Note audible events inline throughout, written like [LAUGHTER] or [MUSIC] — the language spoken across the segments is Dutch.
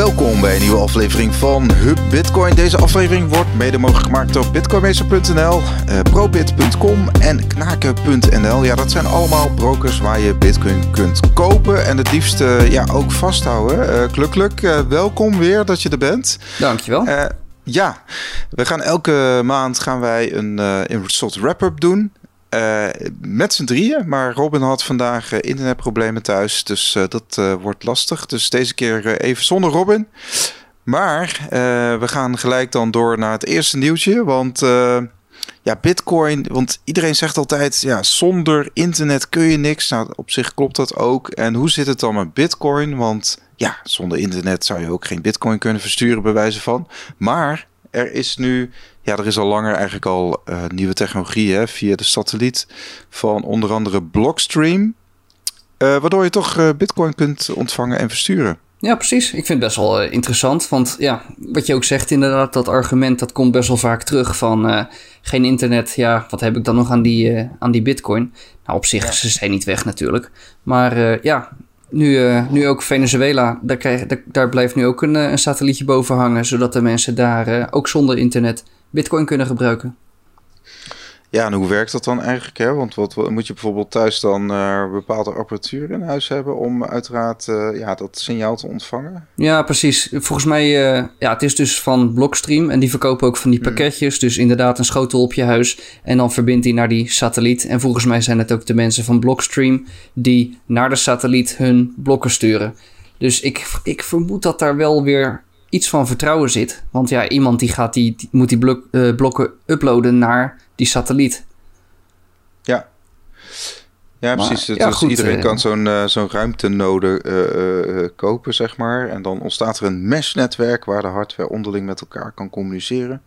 Welkom bij een nieuwe aflevering van Hub Bitcoin. Deze aflevering wordt mede mogelijk gemaakt door bitcoinmeester.nl, uh, probit.com en knaken.nl. Ja, dat zijn allemaal brokers waar je bitcoin kunt kopen en het liefst uh, ja, ook vasthouden. Uh, uh, welkom weer dat je er bent. Dankjewel. ja, we gaan elke maand gaan wij een, een soort wrap-up doen. Uh, met z'n drieën, maar Robin had vandaag uh, internetproblemen thuis, dus uh, dat wordt lastig. Dus deze keer even zonder Robin. Maar we gaan gelijk dan door naar het eerste nieuwtje, want ja, Bitcoin, want iedereen zegt altijd, ja, zonder internet kun je niks. Nou, op zich klopt dat ook. En hoe zit het dan met Bitcoin? Want ja, zonder internet zou je ook geen Bitcoin kunnen versturen, bij wijze van. Maar er is nu ja, er is al langer eigenlijk al uh, nieuwe technologie hè, via de satelliet van onder andere Blockstream. Uh, waardoor je toch uh, Bitcoin kunt ontvangen en versturen. Ja, precies. Ik vind het best wel interessant. Want ja, wat je ook zegt, inderdaad, dat argument dat komt best wel vaak terug van geen internet. Ja, wat heb ik dan nog aan die, aan die Bitcoin? Nou, op zich, ja. ze zijn niet weg natuurlijk. Maar ja, nu, nu ook Venezuela, daar, krijg, daar, daar blijft nu ook een, een satellietje boven hangen, zodat de mensen daar ook zonder internet Bitcoin kunnen gebruiken. Ja, en hoe werkt dat dan eigenlijk? Hè? Want wat, moet je bijvoorbeeld thuis dan uh, bepaalde apparatuur in huis hebben om uiteraard uh, ja, dat signaal te ontvangen? Ja, precies. Volgens mij, uh, ja, het is dus van Blockstream en die verkopen ook van die hmm. pakketjes. Dus inderdaad een schotel op je huis en dan verbindt die naar die satelliet. En volgens mij zijn het ook de mensen van Blockstream die naar de satelliet hun blokken sturen. Dus ik, ik vermoed dat daar wel weer iets van vertrouwen zit. Want ja, iemand die, gaat die, die moet die blok, uh, blokken uploaden naar die satelliet. Ja. Ja, maar, precies. Ja, dus goed, iedereen uh, kan zo'n uh, zo'n ruimtenode kopen, zeg maar. En dan ontstaat er een mesh-netwerk waar de hardware onderling met elkaar kan communiceren.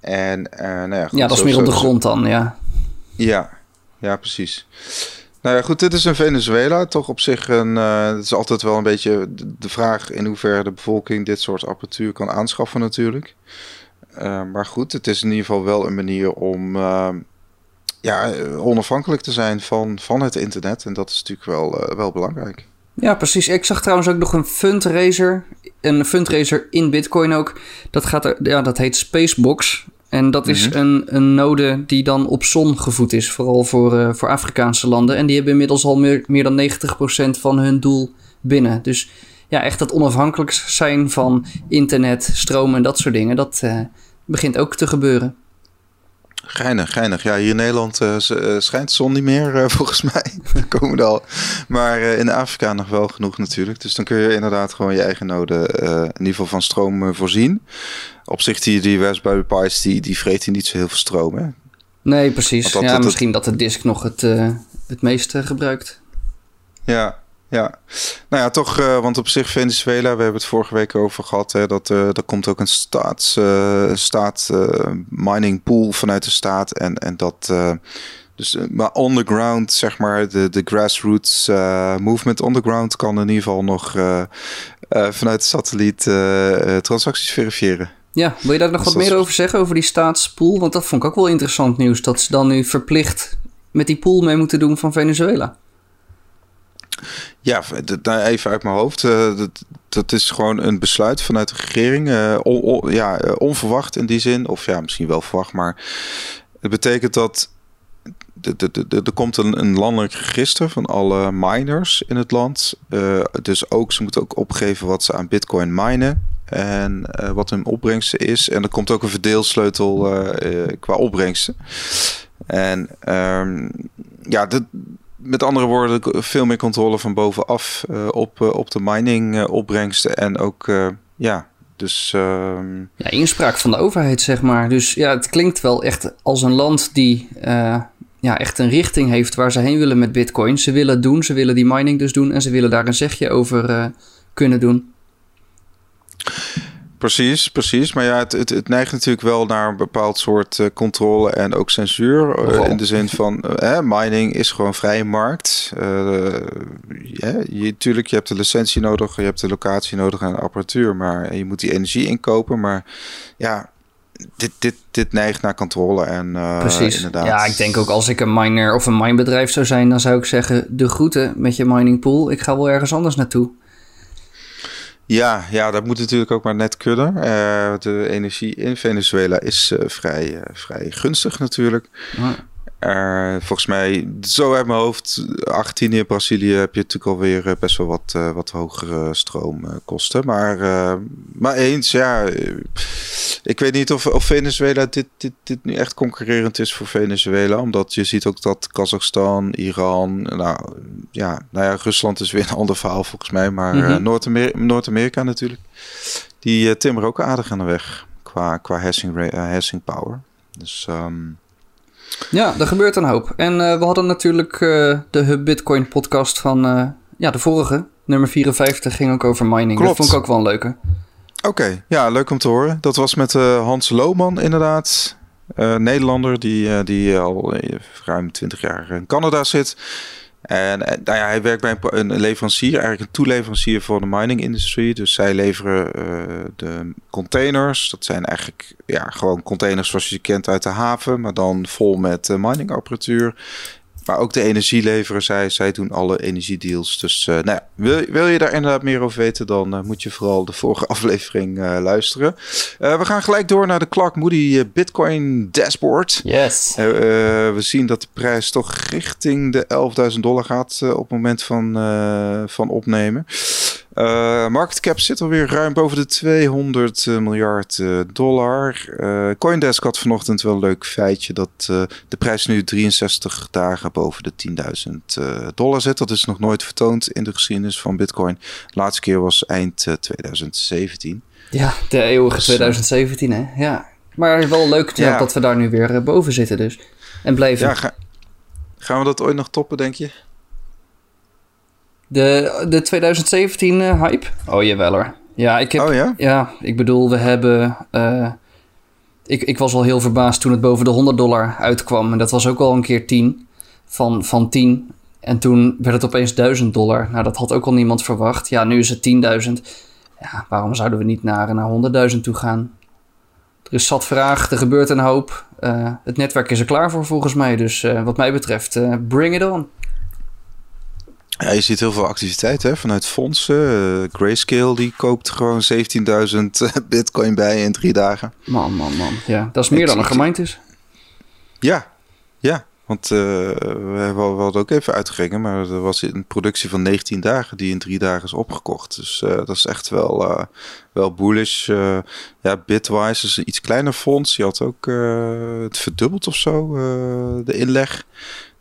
En nou ja, goed, ja, dat is meer op de grond dan, ja. Ja, ja, precies. Nou ja, goed, dit is in Venezuela. Toch op zich een. Uh, het is altijd wel een beetje de vraag in hoeverre de bevolking dit soort apparatuur kan aanschaffen, natuurlijk. Uh, maar goed, het is in ieder geval wel een manier om. Uh, ja, onafhankelijk te zijn van, van het internet. En dat is natuurlijk wel, wel belangrijk. Ja, precies. Ik zag trouwens ook nog een fundraiser. Een fundraiser in Bitcoin ook. Dat, gaat er, ja, dat heet Spacebox. En dat is mhm. een, een node die dan op zon gevoed is, vooral voor, uh, voor Afrikaanse landen. En die hebben inmiddels al meer, meer dan 90% van hun doel binnen. Dus ja, echt dat onafhankelijk zijn van internet, stroom en dat soort dingen, dat uh, begint ook te gebeuren. Geinig, geinig. Ja, hier in Nederland uh, schijnt de zon niet meer, uh, [LAUGHS] volgens mij. [LAUGHS] komen al. Maar in Afrika nog wel genoeg natuurlijk. Dus dan kun je inderdaad gewoon je eigen node in ieder geval van stroom voorzien op zich die, die Raspberry Pi's, die, die vreten niet zo heel veel stroom, hè? Nee, precies. Dat, ja, dat, misschien dat de disk nog het, het meeste gebruikt. Ja, ja. Nou ja, toch, uh, want op zich Venezuela, we hebben het vorige week over gehad, hè, dat uh, er komt ook een staats, uh, staat mining pool vanuit de staat en, en dat... dus, maar underground, zeg maar, de, de grassroots movement underground kan in ieder geval nog vanuit de satelliet transacties verifiëren. Ja, wil je daar nog wat meer over zeggen, over die staatspool? Want dat vond ik ook wel interessant nieuws, dat ze dan nu verplicht met die pool mee moeten doen van Venezuela. Ja, even uit mijn hoofd. Uh, dat, dat is gewoon een besluit vanuit de regering. On, ja, eh, onverwacht in die zin. Of ja, misschien wel verwacht. Maar het betekent dat er komt een, landelijk register van alle miners in het land. Dus ook, ze moeten ook opgeven wat ze aan bitcoin minen. En wat hun opbrengsten is. En er komt ook een verdeelsleutel qua opbrengsten. En um, ja, dit, met andere woorden, veel meer controle van bovenaf op, op de mining opbrengsten. En ook, ja, dus... Uh... Ja, inspraak van de overheid, zeg maar. Dus ja, het klinkt wel echt als een land die ja, echt een richting heeft waar ze heen willen met bitcoin. Ze willen doen, ze willen die mining dus doen en ze willen daar een zegje over kunnen doen. Precies, precies. Maar ja, het, het, het, neigt natuurlijk wel naar een bepaald soort uh, controle en ook censuur. Uh, in de zin van, [LAUGHS] uh, mining is gewoon vrije markt. ja, je, tuurlijk, je hebt de licentie nodig, je hebt de locatie nodig en de apparatuur. Maar je moet die energie inkopen. Maar ja, dit, dit, dit neigt naar controle en Precies. inderdaad. Ja, ik denk ook als ik een miner of een minebedrijf zou zijn, dan zou ik zeggen: de groeten met je mining pool. Ik ga wel ergens anders naartoe. Ja, ja, dat moet natuurlijk ook maar net kunnen. Uh, de energie in Venezuela is uh, vrij, uh, vrij gunstig natuurlijk. Uh, volgens mij, zo uit mijn hoofd, Argentinië en Brazilië heb je natuurlijk alweer best wel wat, uh, wat hogere stroomkosten. Maar, uh, maar eens, ja, ik weet niet of, of Venezuela dit, dit, dit nu echt concurrerend is voor Venezuela. Omdat je ziet ook dat Kazachstan, Iran, nou ja, nou ja Rusland is weer een ander verhaal volgens mij. Maar mm -hmm. Noord-Amerika Noord natuurlijk, die timmeren ook aardig aan de weg qua, qua hashing, hashing power. Dus... Um, ja, er gebeurt een hoop. En uh, we hadden natuurlijk uh, de Hub Bitcoin podcast van uh, ja, de vorige. Nummer 54 ging ook over mining. Klopt. Dat vond ik ook wel een leuke. Oké, okay. ja, leuk om te horen. Dat was met Hans Lohman inderdaad. Nederlander die, die al ruim 20 jaar in Canada zit. En nou ja, hij werkt bij een, leverancier, eigenlijk een toeleverancier voor de mining industrie. Dus zij leveren uh, de containers. Dat zijn eigenlijk ja, gewoon containers zoals je kent uit de haven, maar dan vol met uh, miningapparatuur. Maar ook de energie leveren zij. Zij doen alle energiedeals. Dus uh, nou ja, wil, wil je daar inderdaad meer over weten, dan uh, moet je vooral de vorige [LAUGHS] aflevering uh, luisteren. we gaan gelijk door naar de Clark Moody Bitcoin dashboard. Yes. we zien dat de prijs toch richting de 11.000 dollar gaat op het moment van, van opnemen. Uh, market cap zit alweer ruim boven de 200 uh, miljard uh, dollar. Coindesk had vanochtend wel een leuk feitje dat de prijs nu 63 dagen boven de 10.000 dollar zit. Dat is nog nooit vertoond in de geschiedenis van Bitcoin. De laatste keer was eind 2017. Ja, de eeuwige 2017 hè. Ja. Maar wel leuk ja. dat we daar nu weer boven zitten dus. En blijven. Ja, ga, gaan we dat ooit nog toppen denk je? De, de 2017 uh, hype? Oh jawel hoor. Ja, ik heb, oh, ja? ja, ik bedoel, we hebben... Uh, ik, ik was al heel verbaasd toen het boven de 100 dollar uitkwam. En dat was ook al een keer 10 van, van 10. En toen werd het opeens 1000 dollar. Nou, dat had ook al niemand verwacht. Ja, nu is het 10.000. Ja, waarom zouden we niet naar, naar 100.000 toe gaan? Er is zat vraag, er gebeurt een hoop. Uh, het netwerk is er klaar voor volgens mij. Dus uh, wat mij betreft, uh, bring it on. Ja, je ziet heel veel activiteit hè, vanuit fondsen. Uh, Grayscale die koopt gewoon 17.000 [LAUGHS] bitcoin bij in drie dagen. Man, man, man. Ja, dat is meer dan een gemeente is. Ja, ja. Want uh, we, we hadden ook even uitgerekend, maar er was een productie van 19 dagen die in drie dagen is opgekocht. Dus uh, dat is echt wel, uh, wel bullish. ja, Bitwise is een iets kleiner fonds. Die had ook het verdubbeld of zo, de inleg.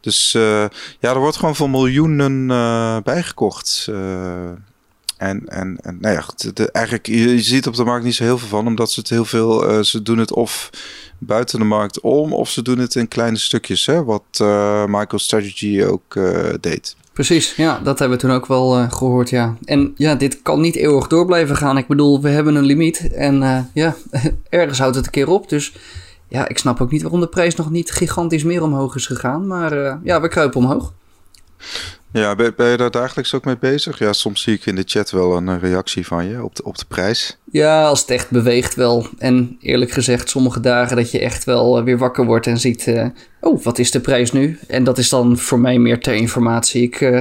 Dus uh, ja, er wordt gewoon voor miljoenen uh, bijgekocht. Uh, en, en, en nou ja, de, eigenlijk, je, ziet op de markt niet zo heel veel van, omdat ze het heel veel, ze doen het of buiten de markt om, of ze doen het in kleine stukjes, hè, wat Michael Strategy ook deed. Precies, ja, dat hebben we toen ook wel gehoord, ja. En ja, dit kan niet eeuwig door blijven gaan. Ik bedoel, we hebben een limiet en ja, [LAUGHS] ergens houdt het een keer op, dus ja, ik snap ook niet waarom de prijs nog niet gigantisch meer omhoog is gegaan. Maar uh, ja, we kruipen omhoog. Ja, ben, ben, je daar dagelijks ook mee bezig? Ja, soms zie ik in de chat wel een reactie van je op de, op de prijs. Ja, als het echt beweegt wel. En eerlijk gezegd, sommige dagen dat je echt wel eh, weer wakker wordt en ziet... Uh, oh, wat is de prijs nu? En dat is dan voor mij meer ter informatie. Ik, uh,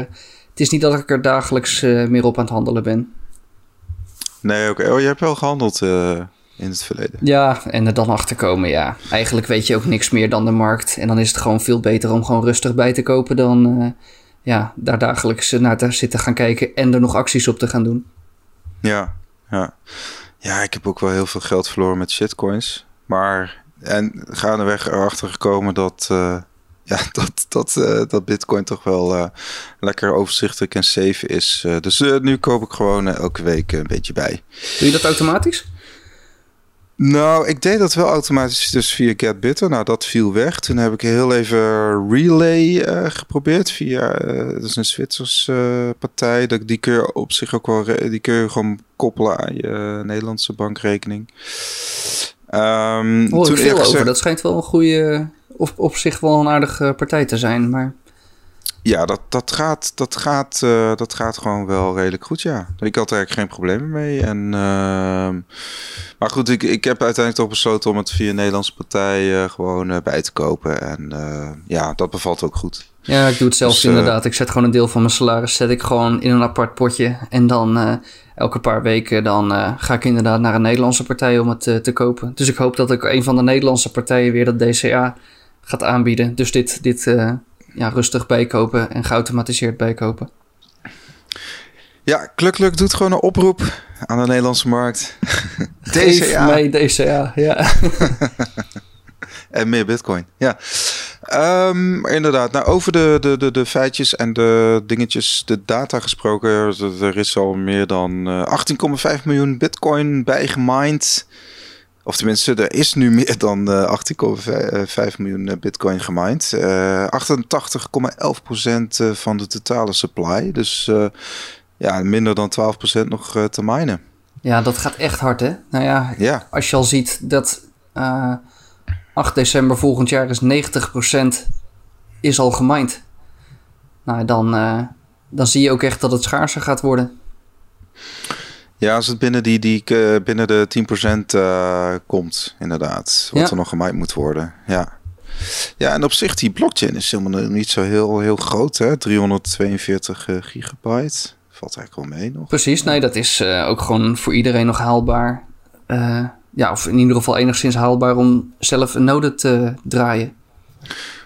het is niet dat ik er dagelijks meer op aan het handelen ben. Nee, oké. Okay. Oh, je hebt wel gehandeld in het verleden. Ja, en er dan achter komen, ja. Eigenlijk weet je ook niks meer dan de markt. En dan is het gewoon veel beter om gewoon rustig bij te kopen dan uh, ja, daar dagelijks naar te zitten gaan kijken en er nog acties op te gaan doen. Ja, ja. Ja, ik heb ook wel heel veel geld verloren met shitcoins. Maar en gaandeweg erachter gekomen dat, uh, ja, [LAUGHS] dat, dat, uh, dat Bitcoin toch wel lekker overzichtelijk en safe is. dus nu koop ik gewoon elke week een beetje bij. Doe je dat automatisch? Nou, ik deed dat wel automatisch dus via GetBitter. Nou, dat viel weg. Toen heb ik heel even Relay uh, geprobeerd via... Uh, dat is een Zwitserse uh, partij. Dat, die kun je op zich ook wel... Die kun je gewoon koppelen aan je Nederlandse bankrekening. Um, Hoor ik veel over. Dat schijnt wel een goede... Of op zich wel een aardige partij te zijn, maar... Ja, dat, dat, gaat, dat, gaat, uh, dat gaat gewoon wel redelijk goed, ja. Ik had er eigenlijk geen problemen mee. En, uh, maar goed, ik, ik heb uiteindelijk toch besloten om het via een Nederlandse partij uh, gewoon bij te kopen. En ja, dat bevalt ook goed. Ja, ik doe het zelf dus, inderdaad. Ik zet gewoon een deel van mijn salaris zet ik gewoon in een apart potje. En dan elke paar weken dan ga ik inderdaad naar een Nederlandse partij om het te kopen. Dus ik hoop dat ik een van de Nederlandse partijen weer dat DCA gaat aanbieden. Dus dit, dit ja, rustig bijkopen en geautomatiseerd bijkopen. Ja, Klukluk doet gewoon een oproep aan de Nederlandse markt. [LAUGHS] DCA. mij DCA, ja. [LAUGHS] en meer bitcoin, ja. Um, inderdaad, nou over de, de, de, de feitjes en de dingetjes, de data gesproken. Er is al meer dan 18,5 eh, miljoen bitcoin bijgemind. Of tenminste, er is nu meer dan uh, eh, 18,5 miljoen eh, bitcoin gemined. Uh, 88,11% van de totale supply. Dus ja, minder dan 12% nog te minen. Ja, dat gaat echt hard, hè? Nou ja, ja. als je al ziet dat 8 december volgend jaar is 90% is al gemined. Nou, dan, dan zie je ook echt dat het schaarser gaat worden. Ja, als het binnen, die, die, uh, binnen de 10% uh, komt, inderdaad. Wat er nog gemaaid moet worden. Ja. ja, en op zich, die blockchain is helemaal niet zo heel, heel groot. Hè? 342 uh, gigabyte. Valt eigenlijk wel mee nog. Precies, nee, dat is uh, ook gewoon voor iedereen nog haalbaar. Uh, ja, of in ieder geval enigszins haalbaar om zelf een node te draaien.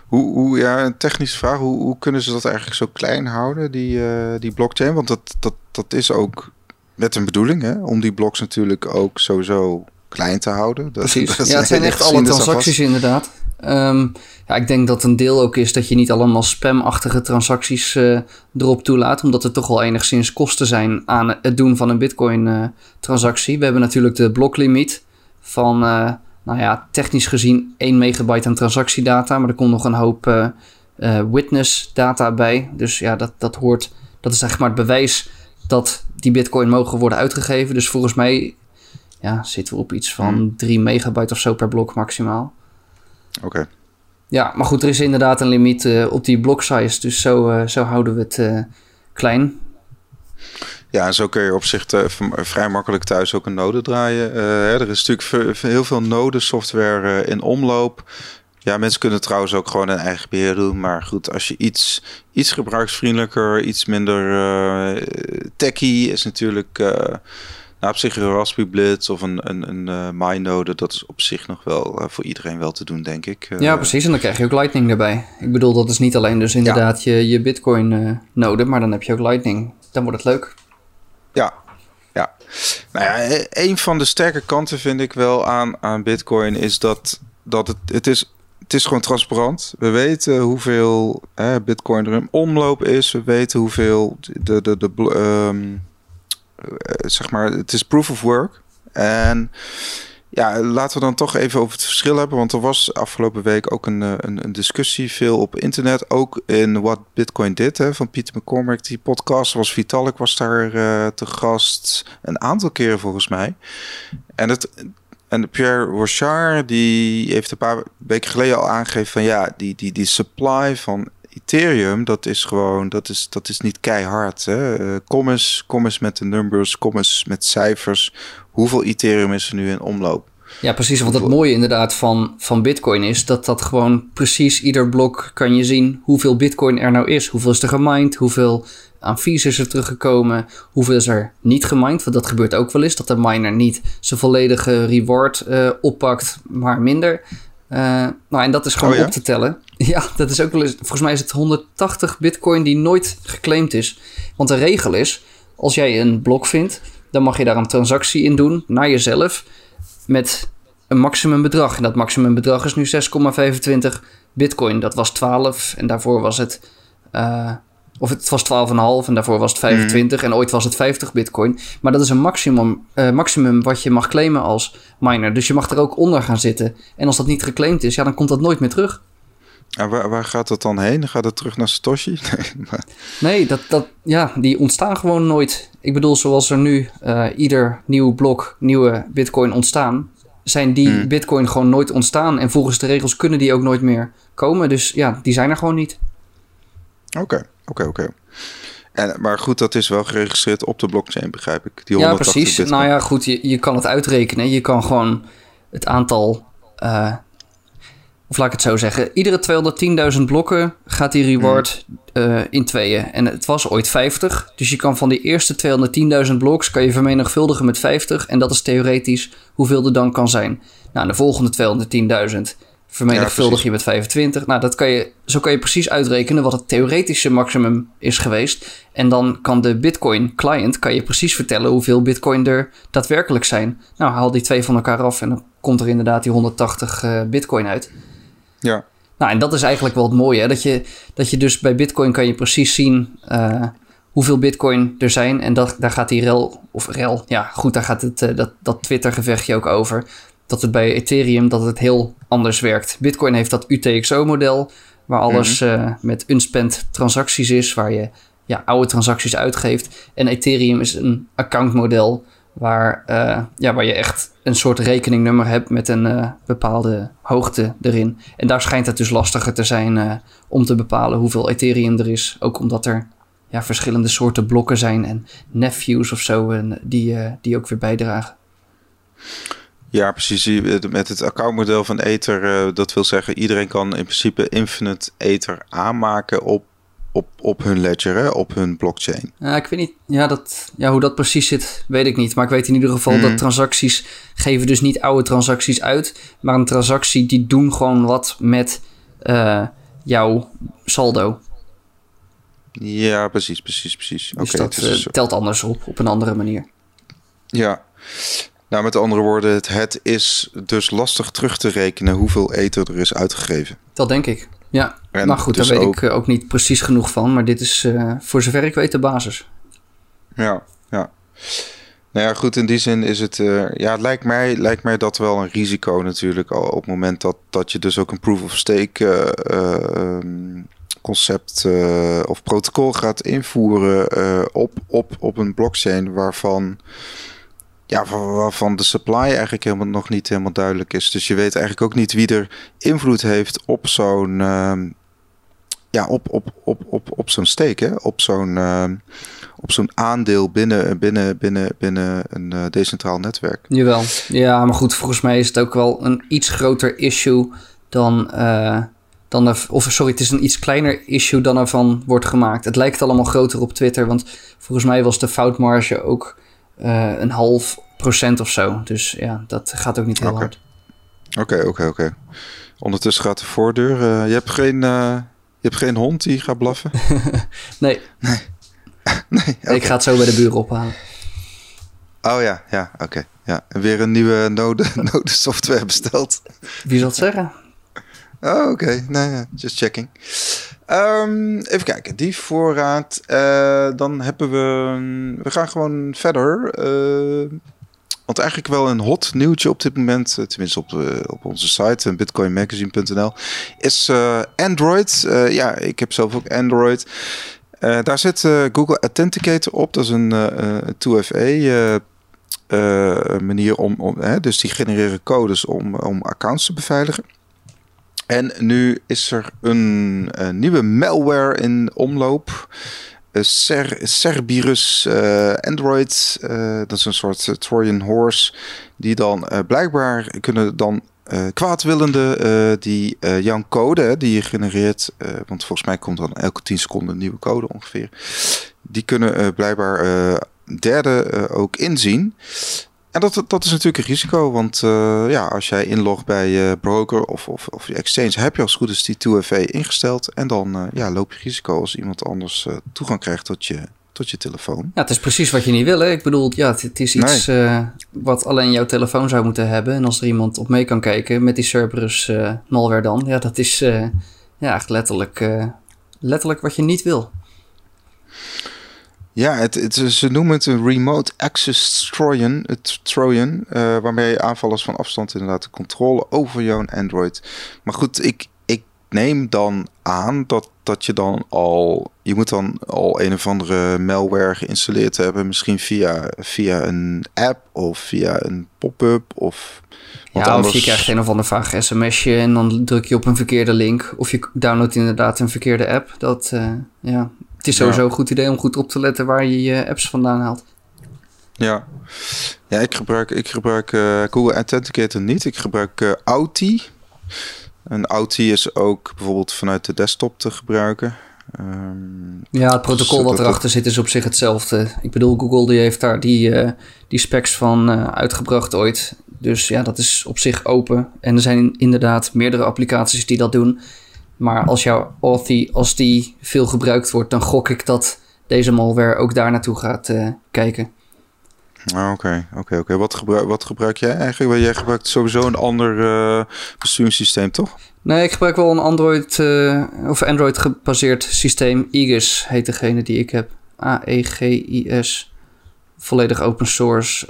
Hoe, hoe, ja, een technische vraag. Hoe, hoe kunnen ze dat eigenlijk zo klein houden, die, uh, die blockchain? Want dat, dat, dat is ook met een bedoeling, hè? Om die bloks natuurlijk ook sowieso klein te houden. Dat, Precies. [LAUGHS] Dat ja, het zijn echt alle transacties inderdaad. Um, ja, ik denk dat een deel ook is dat je niet allemaal spamachtige transacties uh, erop toelaat, omdat er toch wel enigszins kosten zijn aan het doen van een Bitcoin-transactie. Uh, We hebben natuurlijk de bloklimiet van, uh, nou ja, technisch gezien 1 megabyte aan transactiedata, maar er komt nog een hoop witness data bij. Dus ja, dat, dat hoort, dat is zeg maar het bewijs dat die bitcoin mogen worden uitgegeven. Dus volgens mij ja, zitten we op iets van 3 hmm. megabyte of zo per blok maximaal. Oké. Ja, maar goed, er is inderdaad een limiet uh, op die block size. Dus zo, uh, zo houden we het uh, klein. Ja, en zo kun je op zich vrij makkelijk thuis ook een node draaien. Hè, er is natuurlijk heel veel node software in omloop. Ja, mensen kunnen trouwens ook gewoon een eigen beheer doen. Maar goed, als je iets, iets gebruiksvriendelijker, iets minder uh, techy is natuurlijk... Uh, nou, op zich een Raspberry Blitz of een, een, een uh, MyNode, dat is op zich nog wel voor iedereen wel te doen, denk ik. ja, precies. En dan krijg je ook Lightning erbij. Ik bedoel, dat is niet alleen dus inderdaad je, je Bitcoin-node, maar dan heb je ook Lightning. Dan wordt het leuk. Ja, ja. Nou ja, e-, een van de sterke kanten vind ik wel aan, aan Bitcoin is dat, dat het, het is het is gewoon transparant. We weten hoeveel bitcoin er in omloop is. We weten hoeveel de, de, de, um, zeg maar, het is proof of work. En ja, laten we dan toch even over het verschil hebben. Want er was afgelopen week ook een, eh, een, een discussie, veel op internet. Ook in wat Bitcoin did, hè, van Pieter McCormack. Die podcast was Vitalik, was daar uh, te gast. Een aantal keren volgens mij. En het, en Pierre Rochard die heeft een paar weken geleden al aangegeven van ja, die, die, die supply van Ethereum, dat is gewoon, dat is, dat is niet keihard. Hè? Uh, kom, eens, kom eens met de numbers, kom eens met cijfers. Hoeveel Ethereum is er nu in omloop? Ja, precies. Want het mooie inderdaad van, van Bitcoin is dat dat gewoon precies ieder blok kan je zien hoeveel Bitcoin er nou is. Hoeveel is er gemined, hoeveel aan fees is er teruggekomen, hoeveel is er niet gemined. Want dat gebeurt ook wel eens, dat de miner niet zijn volledige reward uh, oppakt, maar minder. Uh, nou, en dat is gewoon oh, op te tellen. [LAUGHS] Ja, dat is ook wel eens. Volgens mij is het 180 Bitcoin die nooit geclaimd is. Want de regel is: als jij een blok vindt, dan mag je daar een transactie in doen naar jezelf met een maximumbedrag. En dat maximumbedrag is nu 6,25 bitcoin. Dat was 12 en daarvoor was het... Uh, of het was 12,5 en daarvoor was het 25 en ooit was het 50 bitcoin. Maar dat is een maximum, uh, maximum wat je mag claimen als miner. Dus je mag er ook onder gaan zitten. En als dat niet geclaimd is, ja, dan komt dat nooit meer terug. En waar, waar gaat het dan heen? Gaat het terug naar Satoshi? [LAUGHS] Nee, maar... nee dat, dat, ja, die ontstaan gewoon nooit. Ik bedoel, zoals er nu uh, ieder nieuw blok nieuwe bitcoin ontstaan... zijn die hmm. bitcoin gewoon nooit ontstaan. En volgens de regels kunnen die ook nooit meer komen. Dus ja, die zijn er gewoon niet. Oké, oké, oké. Maar goed, dat is wel geregistreerd op de blockchain, begrijp ik. Die ja, precies. Nou ja, goed, je, je kan het uitrekenen. Je kan gewoon het aantal... Uh, of laat ik het zo zeggen, iedere 210.000 blokken gaat die reward uh, in tweeën. En het was ooit 50. Dus je kan van die eerste 210.000 bloks kan je vermenigvuldigen met 50. En dat is theoretisch hoeveel er dan kan zijn. Nou, de volgende 210.000 vermenigvuldig je met 25. Nou, dat kan je, zo kan je precies uitrekenen wat het theoretische maximum is geweest. En dan kan de Bitcoin client kan je precies vertellen hoeveel Bitcoin er daadwerkelijk zijn. Nou, haal die twee van elkaar af en dan komt er inderdaad die 180 uh, Bitcoin uit. Ja. Nou, en dat is eigenlijk wel het mooie. Hè? Dat, je, dat je dus bij Bitcoin kan je precies zien uh, hoeveel Bitcoin er zijn. En dat, daar gaat die rel, of rel, ja goed, daar gaat het, uh, dat, dat Twitter-gevechtje ook over. Dat het bij Ethereum dat het heel anders werkt. Bitcoin heeft dat UTXO-model, waar alles mm -hmm. uh, met unspent transacties is, waar je ja, oude transacties uitgeeft. En Ethereum is een accountmodel waar, uh, ja, waar je echt een soort rekeningnummer hebt met een uh, bepaalde hoogte erin. En daar schijnt het dus lastiger te zijn om te bepalen hoeveel Ethereum er is. Ook omdat er ja, verschillende soorten blokken zijn en nephews of zo en die, die ook weer bijdragen. Ja, precies. Met het accountmodel van Ether, dat wil zeggen iedereen kan in principe infinite Ether aanmaken op op, op hun ledger, hè? op hun blockchain. Ja, ik weet niet ja, dat, ja, hoe dat precies zit, weet ik niet. Maar ik weet in ieder geval mm. dat transacties geven dus niet oude transacties uit. Maar een transactie die doen gewoon wat met uh, jouw saldo. Ja, precies, precies, precies. Dus okay, dat uh, telt anders op, op een andere manier. Ja, nou met andere woorden, het, het is dus lastig terug te rekenen hoeveel ether er is uitgegeven. Dat denk ik. Ja, en maar goed, dus daar weet ook, ik eh, ook niet precies genoeg van. Maar dit is uh, voor zover ik weet de basis. Ja, ja. Nou ja, goed, in die zin is het... Uh, ja, het lijkt mij, lijkt mij dat wel een risico natuurlijk... Al op het moment dat, dat je dus ook een proof-of-stake uh, concept of protocol gaat invoeren... op, op, op een blockchain waarvan ja, waarvan de supply eigenlijk helemaal nog niet helemaal duidelijk is. Dus je weet eigenlijk ook niet wie er invloed heeft op zo'n uh, ja, op, op, op, op, op zo'n steek, op zo'n uh, op zo'n aandeel binnen, binnen, binnen, binnen een uh, decentraal netwerk. Jawel, ja, maar goed, volgens mij is het ook wel een iets groter issue dan. Uh, dan of sorry, het is een iets kleiner issue dan ervan wordt gemaakt. Het lijkt allemaal groter op Twitter, want volgens mij was de foutmarge ook een half procent of zo. Dus ja, dat gaat ook niet heel okay. hard. Oké, oké, oké. Ondertussen gaat de voordeur. Uh, je, hebt geen, uh, je hebt geen hond die gaat blaffen? [LAUGHS] nee. Nee. [LAUGHS] nee. Ik ga het zo bij de buren ophalen. Oh ja, ja, oké. Okay. Ja, weer een nieuwe node, [LAUGHS] node software besteld. Wie zal het zeggen? Oh, oké. Okay. Nee, just checking. Um, even kijken, die voorraad. Uh, dan hebben we. We gaan gewoon verder. Uh, want eigenlijk wel een hot nieuwtje op dit moment, uh, tenminste op, op onze site, bitcoinmagazine.nl, is Android. ja, ik heb zelf ook Android. daar zit Google Authenticator op. Dat is een 2FA. manier om, om dus die genereren codes om, om accounts te beveiligen. En nu is er een, een nieuwe malware in omloop. Cer Cerberus uh, Android. Dat is een soort Trojan horse. Die dan blijkbaar kunnen dan kwaadwillende die jouw code die je genereert. want volgens mij komt dan elke 10 seconden een nieuwe code ongeveer. Die kunnen blijkbaar derde ook inzien. En dat, dat is natuurlijk een risico, want uh, ja, als jij inlogt bij je broker of, of, of je exchange, heb je als goed is die 2FA ingesteld. En dan uh, ja, loop je risico als iemand anders uh, toegang krijgt tot je, tot je telefoon. Ja, het is precies wat je niet wil. Hè? Ik bedoel, ja, het, het is iets nee. wat alleen jouw telefoon zou moeten hebben. En als er iemand op mee kan kijken met die Cerberus malware dan, ja, dat is ja, echt letterlijk, letterlijk wat je niet wil. Ja, het, het, ze noemen het een remote access Trojan, het Trojan, uh, waarmee aanvallers van afstand inderdaad de controle over jouw Android. Maar goed, ik, ik neem dan aan dat, dat je dan al, je moet dan al een of andere malware geïnstalleerd hebben, misschien via, via een app of via een pop-up of ja, anders... of je krijgt een of ander vaag sms'je en dan druk je op een verkeerde link. Of je downloadt inderdaad een verkeerde app. Dat, uh, ja, is sowieso een goed idee om goed op te letten waar je je apps vandaan haalt. Ja, ja ik gebruik, ik gebruik uh, Google Authenticator niet. Ik gebruik uh, Auti. Een Audi is ook bijvoorbeeld vanuit de desktop te gebruiken. Um, ja, het protocol wat erachter zit is op zich hetzelfde. Ik bedoel, Google die heeft daar die, uh, die specs van uh, uitgebracht ooit. Dus ja, dat is op zich open. En er zijn inderdaad meerdere applicaties die dat doen. Maar als jouw Authy, als die veel gebruikt wordt, dan gok ik dat deze malware ook daar naartoe gaat uh, kijken. Ah, oké, oké, oké. Wat, gebruik, wat gebruik jij eigenlijk? Jij gebruikt sowieso een ander uh, besturingssysteem, toch? Nee, ik gebruik wel een Android uh, of Android gebaseerd systeem. Aegis heet degene die ik heb. A-E-G-I-S. Volledig open source.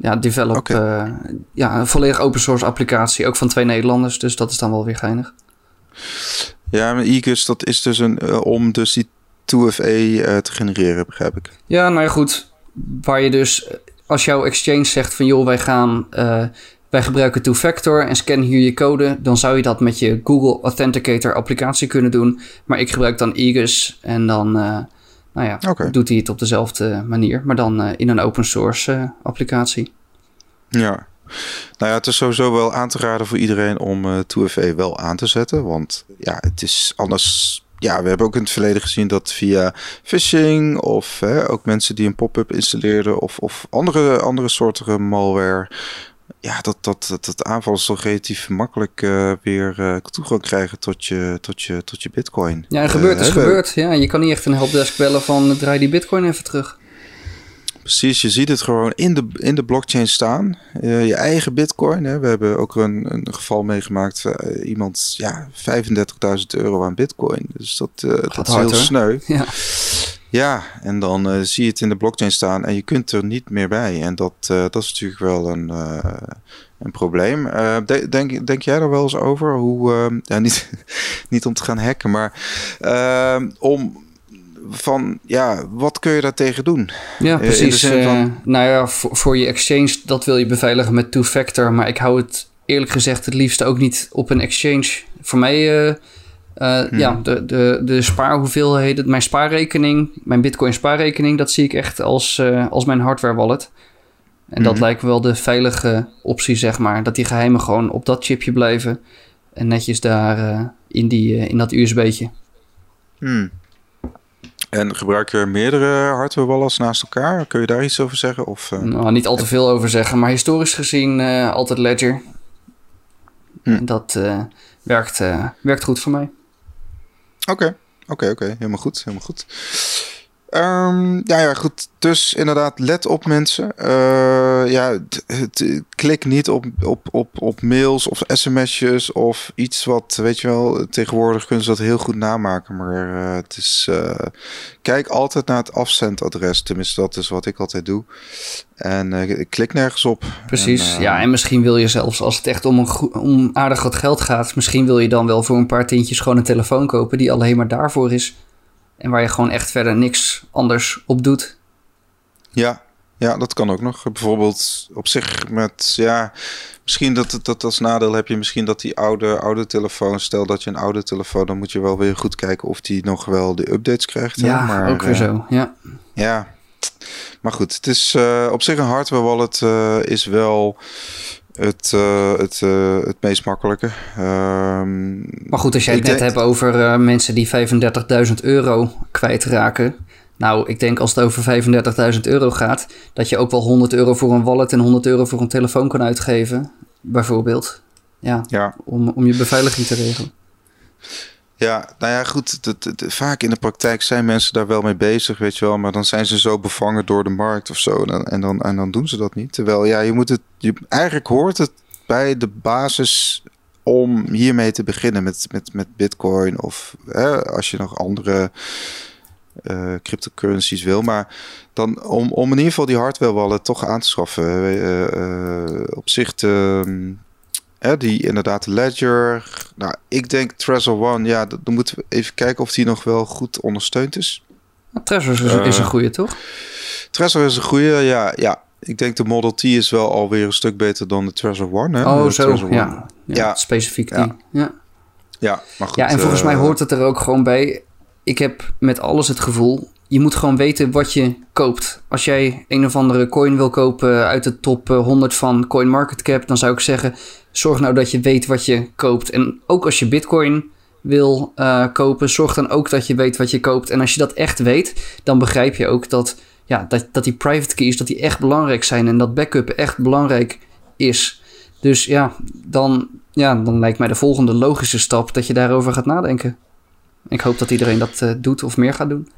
Ja, develop. Okay. ja, een volledig open source applicatie. Ook van twee Nederlanders. Dus dat is dan wel weer geinig. Ja, maar Aegis, dat is dus een, om dus die 2FA uh, te genereren, begrijp ik. Ja, nou ja, goed. Waar je dus, als jouw exchange zegt van joh, wij gaan, wij gebruiken two-factor en scan hier je code, dan zou je dat met je Google Authenticator applicatie kunnen doen. Maar ik gebruik dan Egus en dan, nou ja, okay. doet hij het op dezelfde manier, maar dan in een open source applicatie. Ja. Nou ja, het is sowieso wel aan te raden voor iedereen om uh, 2FA wel aan te zetten. Want ja, het is anders ja, we hebben ook in het verleden gezien dat via phishing of hè, ook mensen die een pop-up installeerden of, of andere, andere soorten malware. Ja, dat, dat, dat, dat aanvallers toch relatief makkelijk uh, weer uh, toegang krijgen tot je, tot je, tot je bitcoin. Ja, en gebeurt uh, is gebeurd. Ja, je kan niet echt een helpdesk bellen van draai die bitcoin even terug. Precies, je ziet het gewoon in de, in de blockchain staan. Je eigen bitcoin. Hè. We hebben ook een, een geval meegemaakt. Iemand, ja, 35.000 euro aan bitcoin. Dus dat, dat is heel sneu. Ja. [LAUGHS] ja, en dan zie je het in de blockchain staan en je kunt er niet meer bij. En dat, dat is natuurlijk wel een, een probleem. De, denk, denk jij er wel eens over? Hoe, [LAUGHS] ja, niet, niet om te gaan hacken, maar om van ja, wat kun je daar tegen doen? Ja, eh, precies. Van... nou ja, voor, voor, je exchange, dat wil je beveiligen met two-factor. Maar ik hou het eerlijk gezegd het liefst ook niet op een exchange. Voor mij, uh, hmm. ja, de, de, de spaarhoeveelheden, mijn spaarrekening, mijn Bitcoin spaarrekening, dat zie ik echt als, als mijn hardware wallet. En dat hmm. lijkt wel de veilige optie, zeg maar. Dat die geheimen gewoon op dat chipje blijven. En netjes daar in, die, in dat USB'tje. Hmm. En gebruik je meerdere hardware wallets naast elkaar? Kun je daar iets over zeggen? Of. Nou, niet al te veel over zeggen, maar historisch gezien altijd Ledger. Hm. En dat werkt, werkt goed voor mij. Oké, oké, oké. Helemaal goed, helemaal goed. Um, ja, ja, goed. Dus inderdaad, let op mensen. Uh, ja, klik niet op, op, op, op mails of sms'jes of iets wat, weet je wel, tegenwoordig kunnen ze dat heel goed namaken. Maar uh, het is, uh, kijk altijd naar het afzendadres. Tenminste, dat is wat ik altijd doe. En klik nergens op. Precies, en, ja. En misschien wil je zelfs, als het echt om, een om aardig wat geld gaat, misschien wil je dan wel voor een paar tientjes gewoon een telefoon kopen die alleen maar daarvoor is. En waar je gewoon echt verder niks anders op doet. Ja, ja, dat kan ook nog. Bijvoorbeeld op zich met, ja, misschien dat, dat als nadeel heb je misschien dat die oude, oude telefoon, stel dat je een oude telefoon, dan moet je wel weer goed kijken of die nog wel de updates krijgt. Ja, maar, ook weer uh, zo, ja. Ja, maar goed, het is uh, op zich een hardware wallet uh, is wel het, uh, het, uh, het meest makkelijke. Um, maar goed, als jij het net hebt over uh, mensen die 35.000 euro kwijtraken. Nou, ik denk als het over 35.000 euro gaat, dat je ook wel 100 euro voor een wallet en 100 euro voor een telefoon kan uitgeven, bijvoorbeeld. Ja, ja. Om, om je beveiliging te regelen. Ja, nou ja, goed. vaak in de praktijk zijn mensen daar wel mee bezig, weet je wel. Maar dan zijn ze zo bevangen door de markt of zo. En, en, dan, en dan doen ze dat niet. Terwijl, ja, je moet het. Je, eigenlijk hoort het bij de basis om hiermee te beginnen met, met, met Bitcoin. Of hè, als je nog andere uh, cryptocurrencies wil. Maar dan om, om in ieder geval die hardware wallet toch aan te schaffen. Uh, uh, op zich te Hè, die inderdaad Ledger. Nou, ik denk Trezor One, ja, dan moeten we even kijken of die nog wel goed ondersteund is. Trezor is, uh, is een goede, toch? Trezor is een goede, ja, ja. Ik denk de Model T is wel alweer een stuk beter dan de Trezor One. Hè? Oh, de zo, ja. ja. ja. Specifiek die, ja. Ja, maar goed. Ja, en volgens uh, mij hoort het er ook gewoon bij. Ik heb met alles het gevoel je moet gewoon weten wat je koopt. Als jij een of andere coin wil kopen uit de top 100 van CoinMarketCap, dan zou ik zeggen: zorg nou dat je weet wat je koopt. En ook als je Bitcoin wil uh, kopen, zorg dan ook dat je weet wat je koopt. En als je dat echt weet, dan begrijp je ook dat, ja, dat, dat die private keys dat die echt belangrijk zijn en dat backup echt belangrijk is. Dus ja dan, ja, dan lijkt mij de volgende logische stap dat je daarover gaat nadenken. Ik hoop dat iedereen dat uh, doet of meer gaat doen.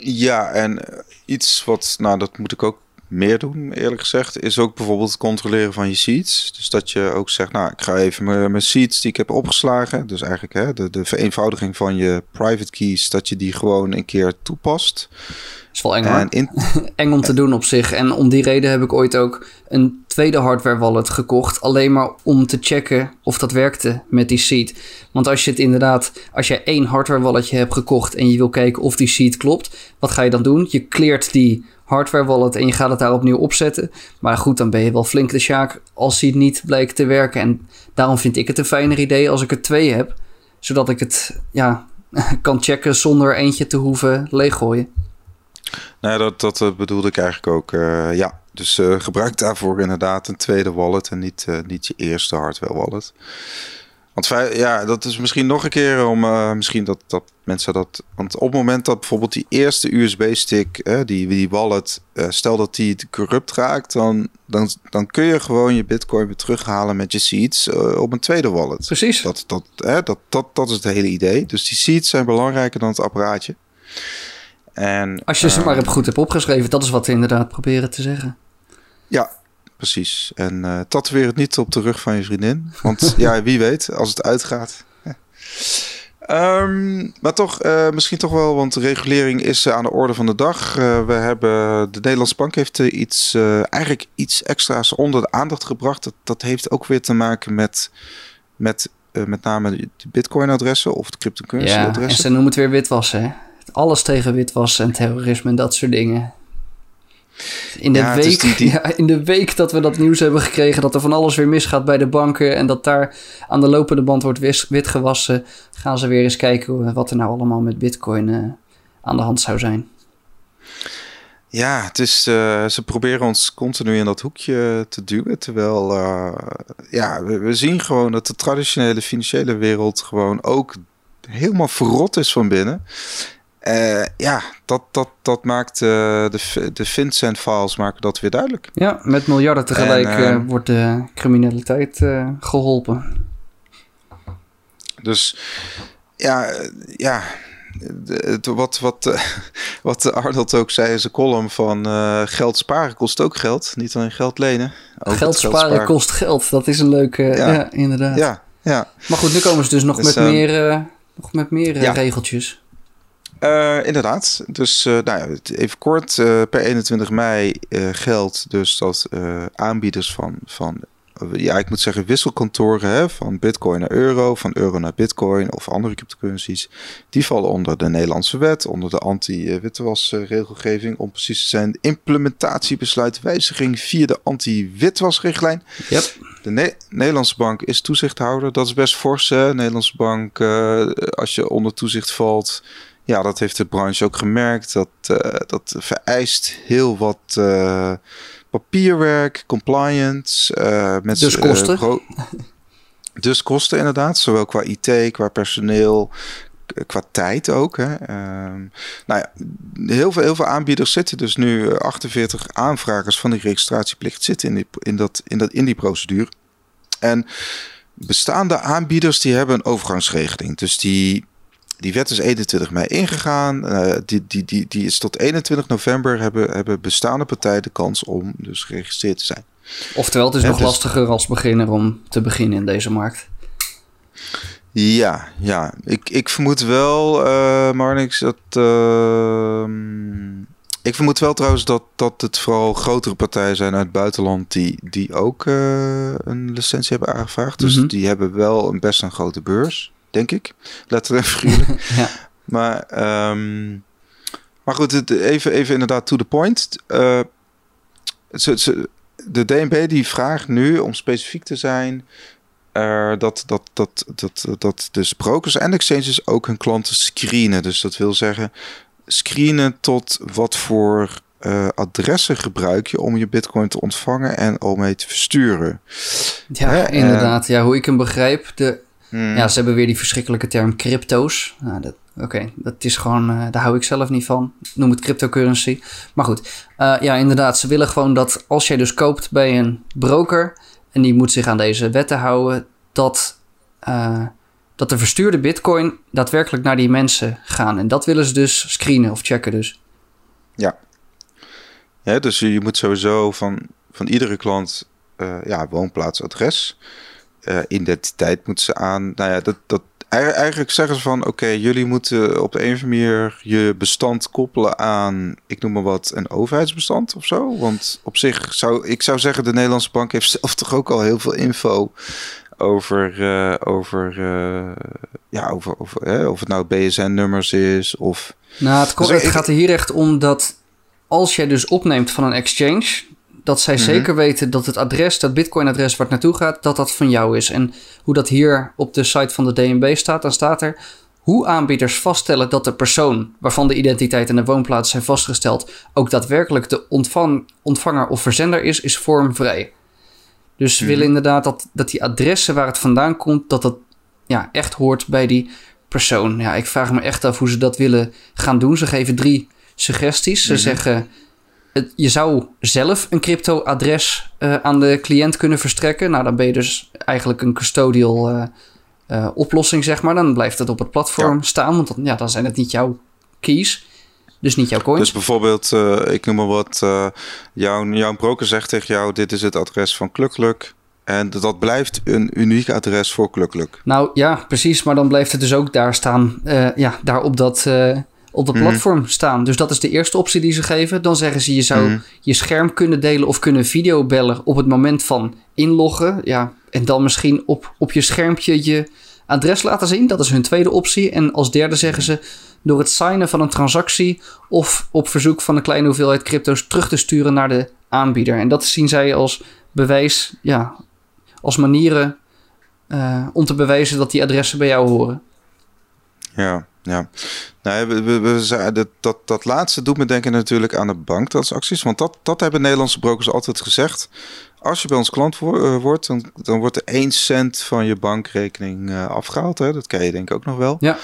Ja, en iets wat, nou dat moet ik ook meer doen, eerlijk gezegd, is ook bijvoorbeeld het controleren van je seeds. Dus dat je ook zegt, nou, ik ga even mijn, mijn seeds die ik heb opgeslagen. Dus eigenlijk hè, de, de vereenvoudiging van je private keys, dat je die gewoon een keer toepast. Is wel eng, en in... [LAUGHS] eng om te doen op zich. En om die reden heb ik ooit ook een tweede hardware wallet gekocht. Alleen maar om te checken of dat werkte met die seed. Want als je het inderdaad, als je één hardware walletje hebt gekocht en je wil kijken of die seed klopt, wat ga je dan doen? Je kleert die hardware wallet en je gaat het daar opnieuw opzetten. Maar goed, dan ben je wel flink de sjaak als die niet blijkt te werken. En daarom vind ik het een fijner idee als ik er twee heb. Zodat ik het ja, [LAUGHS] kan checken zonder eentje te hoeven leeggooien. Nou, dat, dat eh, bedoelde ik eigenlijk ook. Uh, ja, dus uh, gebruik daarvoor inderdaad een tweede wallet en niet, uh, niet je eerste hardware wallet. Want ja, dat is misschien nog een keer om uh, misschien dat, dat mensen dat. Want op het moment dat bijvoorbeeld die eerste USB-stick, die, die wallet, uh, stel dat die corrupt raakt, dan, dan, dan kun je gewoon je Bitcoin weer terughalen met je seeds op een tweede wallet. Precies. Dat, dat, dat, dat, dat is het hele idee. Dus die seeds zijn belangrijker dan het apparaatje. En, Als je ze maar goed hebt opgeschreven, dat is wat we inderdaad proberen te zeggen. Ja, precies. En uh, tatoeëer het niet op de rug van je vriendin. Want [LAUGHS] ja, wie weet, als het uitgaat. um, [LAUGHS] maar toch, uh, misschien toch wel, want de regulering is uh, aan de orde van de dag. we hebben, de Nederlandse Bank heeft iets, eigenlijk iets extra's onder de aandacht gebracht. Dat, dat heeft ook weer te maken met, met met name de Bitcoin-adressen of de cryptocurrency-adressen. Ja, en ze noemen het weer witwassen, hè? Alles tegen witwassen en terrorisme en dat soort dingen. In de, week, [LAUGHS] Ja, in de week dat we dat nieuws hebben gekregen dat er van alles weer misgaat bij de banken en dat daar aan de lopende band wordt witgewassen, gaan ze weer eens kijken wat er nou allemaal met Bitcoin uh, aan de hand zou zijn. Ja, het is, uh, ze proberen ons continu in dat hoekje te duwen. Terwijl uh, ja, we, we, zien gewoon dat de traditionele financiële wereld gewoon ook helemaal verrot is van binnen. Uh, ja, dat, dat, dat maakt uh, de, de Vincent-files maken dat weer duidelijk. Ja, met miljarden tegelijk en, uh, wordt de criminaliteit geholpen. Dus ja, ja de, de, wat, wat, [LAUGHS] wat Arnold ook zei in zijn column van geld sparen kost ook geld. Niet alleen geld lenen. Geld, sparen kost geld. Dat is een leuke, ja, ja inderdaad. Ja, ja. Maar goed, nu komen ze dus nog dus, met um, meer, nog met meer ja. regeltjes. Uh, inderdaad. Dus uh, nou ja, even kort. Uh, per 21 mei geldt dus dat aanbieders van, van ja, ik moet zeggen wisselkantoren hè, van bitcoin naar euro, van euro naar bitcoin of andere cryptocurrencies, die vallen onder de Nederlandse wet, onder de anti-witwasregelgeving, om precies te zijn, implementatiebesluit wijziging via de anti-witwasrichtlijn. Yep. De ne Nederlandse bank is toezichthouder, dat is best fors hè. Nederlandse bank, als je onder toezicht valt, ja, dat heeft de branche ook gemerkt. Dat, uh, dat vereist heel wat uh, papierwerk, compliance. Uh, met, dus kosten. [LAUGHS] dus kosten inderdaad, zowel qua IT, qua personeel, qua tijd ook. Hè. Um, nou ja, heel veel, heel veel aanbieders zitten dus nu 48 aanvragers van die registratieplicht zitten in die, in dat, in dat, in die procedure. En bestaande aanbieders die hebben een overgangsregeling. Dus die die wet is 21 mei ingegaan. Uh, die, die, die, die is tot 21 november hebben, hebben bestaande partijen de kans om dus geregistreerd te zijn. Oftewel, het is nog dus, lastiger als beginner om te beginnen in deze markt. Ja, ja. Ik, ik vermoed wel, uh, Marnix, dat. Uh, ik vermoed wel trouwens dat, dat het vooral grotere partijen zijn uit het buitenland die, die ook uh, een licentie hebben aangevraagd. Dus mm -hmm. die hebben wel een best een grote beurs denk ik. Letterlijk figuurlijk. [LAUGHS] ja. Maar, um, maar goed, even, even inderdaad to the point. Uh, ze, ze, de DNB die vraagt nu, om specifiek te zijn, uh, dat, dat, dat, dat, dat de brokers en exchanges ook hun klanten screenen. Dus dat wil zeggen, screenen tot wat voor uh, adressen gebruik je om je bitcoin te ontvangen en om mee te versturen. Ja, inderdaad. Ja, hoe ik hem begrijp, de, hmm. ja, ze hebben weer die verschrikkelijke term crypto's. Nou, dat, Oké, dat is gewoon, uh, daar hou ik zelf niet van. Noem het cryptocurrency. Maar goed, uh, ja, inderdaad. Ze willen gewoon dat als jij dus koopt bij een broker en die moet zich aan deze wetten houden, dat, uh, dat de verstuurde bitcoin daadwerkelijk naar die mensen gaan. En dat willen ze dus screenen of checken dus. Ja. ja dus je moet sowieso van, van iedere klant ja, woonplaats, adres, identiteit moeten ze aan. Nou ja, dat, dat eigenlijk zeggen ze van oké, jullie moeten op de een of andere manier je bestand koppelen aan, ik noem maar wat, een overheidsbestand of zo. Want op zich zou ik zou zeggen, de Nederlandse bank heeft zelf toch ook al heel veel info over, uh, over, uh, ja, over, over hè, of het nou BSN-nummers is of. Nou, het, dus het gaat er hier echt om dat als jij dus opneemt van een exchange, dat zij mhm. zeker weten dat het adres, dat Bitcoin-adres waar het naartoe gaat, dat dat van jou is. En hoe dat hier op de site van de DNB staat, dan staat er hoe aanbieders vaststellen dat de persoon waarvan de identiteit en de woonplaats zijn vastgesteld ook daadwerkelijk de ontvang, ontvanger of verzender is, is vormvrij. Dus ze willen mhm. inderdaad dat, dat die adressen waar het vandaan komt, dat dat ja, echt hoort bij die persoon. Ja, ik vraag me echt af hoe ze dat willen gaan doen. Ze geven drie suggesties. Ze mhm. zeggen je zou zelf een crypto-adres uh, aan de cliënt kunnen verstrekken. Nou, dan ben je dus eigenlijk een custodial uh, uh, oplossing, zeg maar. Dan blijft het op het platform staan, want dan, ja, dan zijn het niet jouw keys. Dus niet jouw coin. Dus bijvoorbeeld, ik noem maar wat, jouw, jouw broker zegt tegen jou: dit is het adres van Klukluk. En dat blijft een uniek adres voor Klukluk. Nou ja, precies. Maar dan blijft het dus ook daar staan. ja, daar op dat op het mhm. platform staan. Dus dat is de eerste optie die ze geven. Dan zeggen ze je zou mhm. je scherm kunnen delen of kunnen videobellen op het moment van inloggen. Ja, en dan misschien op, op je schermpje je adres laten zien. Dat is hun tweede optie. En als derde zeggen ze door het signen van een transactie of op verzoek van een kleine hoeveelheid crypto's terug te sturen naar de aanbieder. En dat zien zij als bewijs, ja, als manieren uh, om te bewijzen dat die adressen bij jou horen. Ja, ja. Nou, we, we, we, dat, dat, dat laatste doet me denken natuurlijk aan de banktransacties. Want dat, dat hebben Nederlandse brokers altijd gezegd. Als je bij ons klant eh, wordt, dan, dan wordt er 1 cent van je bankrekening uh, afgehaald. Hè? Dat ken je denk ik ook nog wel. Ja.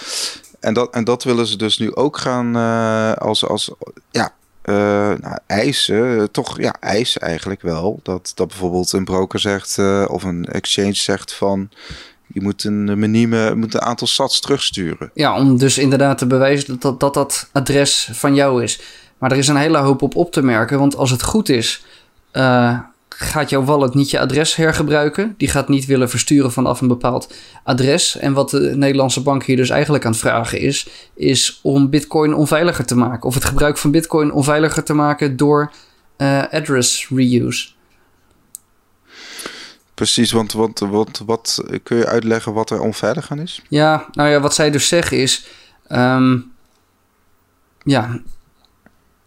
En dat, en dat willen ze dus nu ook gaan uh, als, als ja, nou, eisen. Toch ja, eisen eigenlijk wel. Dat, dat bijvoorbeeld een broker zegt of een exchange zegt van je moet een minime, moet een aantal sats terugsturen. Ja, om dus inderdaad te bewijzen dat dat, dat adres van jou is. Maar er is een hele hoop op op te merken. Want als het goed is, uh, gaat jouw wallet niet je adres hergebruiken. Die gaat niet willen versturen vanaf een bepaald adres. En wat de Nederlandse bank hier dus eigenlijk aan het vragen is, is om Bitcoin onveiliger te maken. Of het gebruik van Bitcoin onveiliger te maken door uh, address reuse. Precies, want, want, want wat kun je uitleggen wat er onveilig aan is? Ja, nou ja, wat zij dus zeggen is. Um, ja,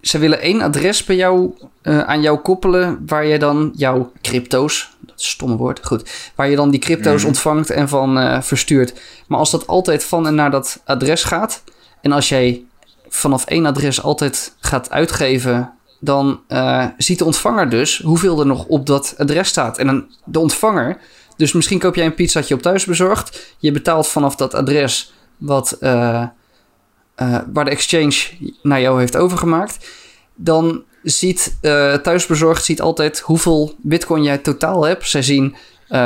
ze willen één adres bij jou uh, aan jou koppelen waar je dan jouw crypto's, dat is een stomme woord, goed, waar je dan die crypto's mm. ontvangt en van uh, verstuurt. Maar als dat altijd van en naar dat adres gaat en als jij vanaf één adres altijd gaat uitgeven dan uh, ziet de ontvanger dus hoeveel er nog op dat adres staat. En dan de ontvanger, dus misschien koop jij een pizzatje op thuis bezorgd. Je betaalt vanaf dat adres wat, uh, uh, waar de exchange naar jou heeft overgemaakt. Dan ziet thuisbezorgd ziet altijd hoeveel bitcoin jij totaal hebt. Zij zien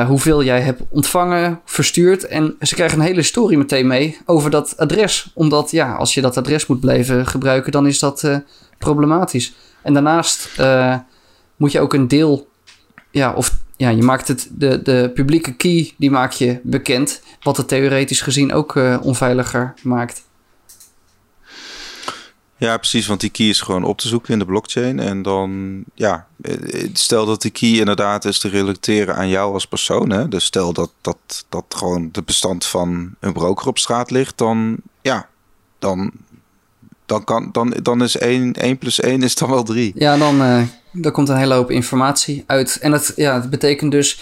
hoeveel jij hebt ontvangen, verstuurd. En ze krijgen een hele story meteen mee over dat adres. Omdat ja, als je dat adres moet blijven gebruiken, dan is dat problematisch. En daarnaast uh, moet je ook een deel, ja, of ja, je maakt het, de, de publieke key, die maak je bekend, wat het theoretisch gezien ook uh, onveiliger maakt. Ja, precies, want die key is gewoon op te zoeken in de blockchain. En dan, ja, eh, stel dat die key inderdaad is te relateren aan jou als persoon. Hè? Dus stel dat, dat, dat gewoon de bestand van een broker op straat ligt, dan, ja, dan dan, kan, dan, dan is 1, 1 plus 1 is dan wel 3. Ja, dan, uh, dan komt een hele hoop informatie uit. En dat, ja, dat betekent dus...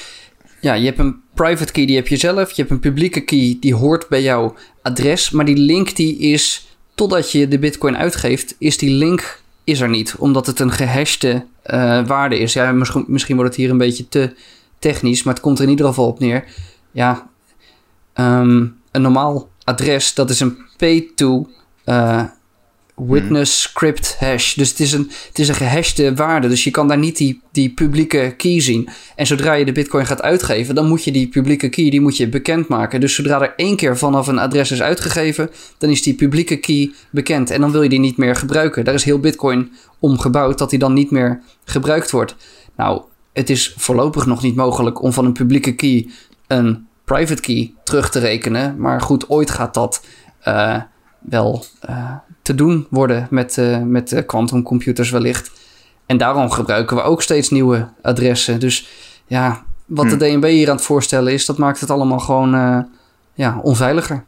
Ja, je hebt een private key, die heb je zelf. Je hebt een publieke key, die hoort bij jouw adres. Maar die link die is totdat je de bitcoin uitgeeft, is die link is er niet. Omdat het een gehashte uh, waarde is. Ja, misschien, misschien wordt het hier een beetje te technisch, maar het komt er in ieder geval op neer. Ja, um, een normaal adres, dat is een P2 uh, witness script hash. Dus het is een, het is een gehashte waarde. Dus je kan daar niet die, die publieke key zien. En zodra je de bitcoin gaat uitgeven, dan moet je die publieke key die moet je bekendmaken. Dus zodra er één keer vanaf een adres is uitgegeven, dan is die publieke key bekend. En dan wil je die niet meer gebruiken. Daar is heel bitcoin om gebouwd dat die dan niet meer gebruikt wordt. Nou, het is voorlopig nog niet mogelijk om van een publieke key een private key terug te rekenen. Maar goed, ooit gaat dat uh, wel uh, te doen worden met, uh, met quantumcomputers wellicht. En daarom gebruiken we ook steeds nieuwe adressen. Dus ja, wat de DNB hier aan het voorstellen is, dat maakt het allemaal gewoon ja, onveiliger.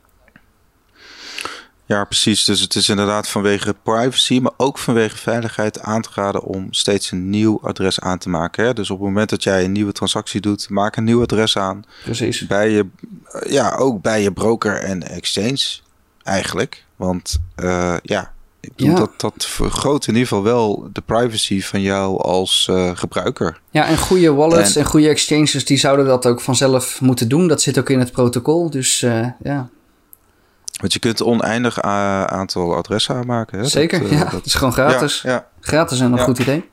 Ja, precies. Dus het is inderdaad vanwege privacy, maar ook vanwege veiligheid aan te raden om steeds een nieuw adres aan te maken. Hè? Dus op het moment dat jij een nieuwe transactie doet, maak een nieuw adres aan. Precies. Bij je, ja, ook bij je broker en exchange eigenlijk. Want uh, ja, ik bedoel, dat, dat vergroot in ieder geval wel de privacy van jou als uh, gebruiker. Ja, en goede wallets en, en, goede exchanges die zouden dat ook vanzelf moeten doen. Dat zit ook in het protocol. Dus uh, ja. Want je kunt oneindig aantal adressen aanmaken. Hè? Zeker, dat, ja. Dat is gewoon gratis. Ja, Gratis en een goed idee.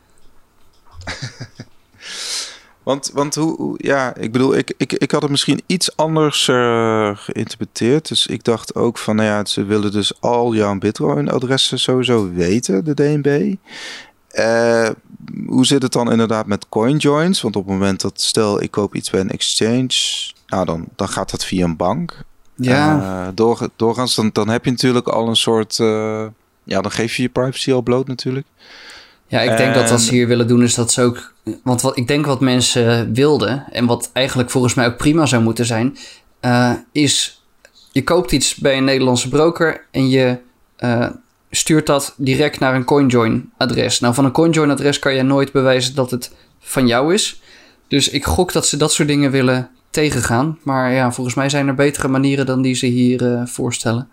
[LAUGHS] Want, want hoe, ja, ik bedoel, ik, ik, ik had het misschien iets anders uh, geïnterpreteerd. Dus ik dacht ook van, nou ja, ze willen dus al jouw Bitcoin-adressen sowieso weten, de DNB. Uh, hoe zit het dan inderdaad met CoinJoins? Want op het moment dat, stel, ik koop iets bij een exchange, nou dan, dan gaat dat via een bank. Ja. Uh, door, doorgaans, dan, dan heb je natuurlijk al een soort, ja, dan geef je je privacy al bloot natuurlijk. Ja, ik denk dat wat ze hier willen doen is dat ze ook... Want wat, ik denk wat mensen wilden... en wat eigenlijk volgens mij ook prima zou moeten zijn... Uh, is je koopt iets bij een Nederlandse broker... en je uh, stuurt dat direct naar een CoinJoin-adres. Nou, van een CoinJoin-adres kan je nooit bewijzen dat het van jou is. Dus ik gok dat ze dat soort dingen willen tegengaan. Maar ja, volgens mij zijn er betere manieren dan die ze hier uh, voorstellen.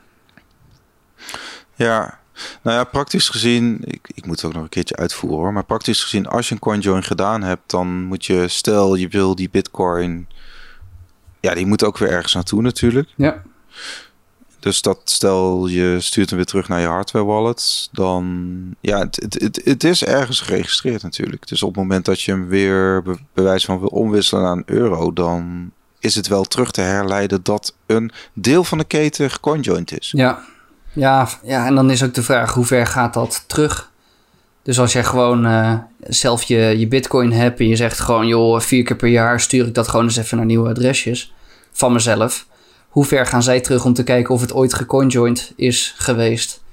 Ja, nou ja, praktisch gezien, ik, ik moet het ook nog een keertje uitvoeren hoor. Maar praktisch gezien, als je een CoinJoin gedaan hebt, dan moet je, stel je wil die Bitcoin, ja, die moet ook weer ergens naartoe natuurlijk. Ja. Dus dat stel je stuurt hem weer terug naar je hardware wallet, dan ja, het, het, het, het is ergens geregistreerd natuurlijk. Dus op het moment dat je hem weer be, bewijs van wil omwisselen naar een euro, dan is het wel terug te herleiden dat een deel van de keten geconjoined is. Ja, ja, ja, en dan is ook de vraag hoe ver gaat dat terug? Dus als jij gewoon uh, zelf je, je bitcoin hebt en je zegt gewoon... joh, vier keer per jaar stuur ik dat gewoon eens even naar nieuwe adresjes van mezelf. Hoe ver gaan zij terug om te kijken of het ooit gecoinjoined is geweest?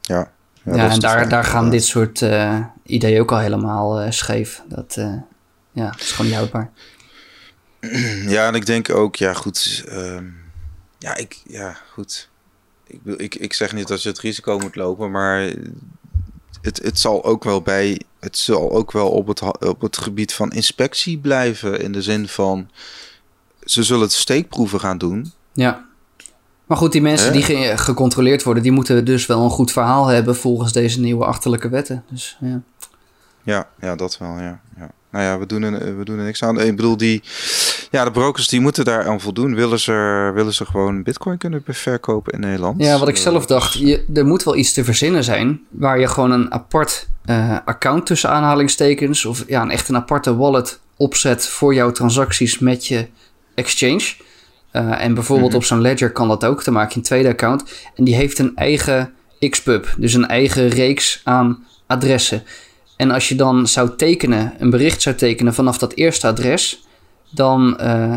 Ja, ja, ja en daar, daar gaan dit soort uh, ideeën ook al helemaal uh, scheef. Dat, ja, dat is gewoon niet houdbaar. Ja, en ik denk ook, ja goed... Uh, ja, ik, ja, goed ik, ik, ik zeg niet dat je het risico moet lopen, maar het, het zal ook wel bij. Het zal ook wel op het, op het gebied van inspectie blijven. In de zin van. Ze zullen het steekproeven gaan doen. Ja. Maar goed, die mensen die gecontroleerd worden, die moeten dus wel een goed verhaal hebben volgens deze nieuwe achterlijke wetten. Dus ja. Ja, ja dat wel, ja. ja. Nou ja, we doen, er, we doen er niks aan. Ik bedoel, die, ja, de brokers die moeten daar aan voldoen. Willen ze, willen ze gewoon bitcoin kunnen verkopen in Nederland? Ja, wat ik zelf dacht, je, er moet wel iets te verzinnen zijn... waar je gewoon een apart uh, account tussen aanhalingstekens... of ja, een echt een aparte wallet opzet voor jouw transacties met je exchange... Uh, en bijvoorbeeld mhm. op zo'n ledger kan dat ook. Dan maak je een tweede account. En die heeft een eigen XPub. Dus een eigen reeks aan adressen. En als je dan zou tekenen, een bericht zou tekenen vanaf dat eerste adres, dan uh,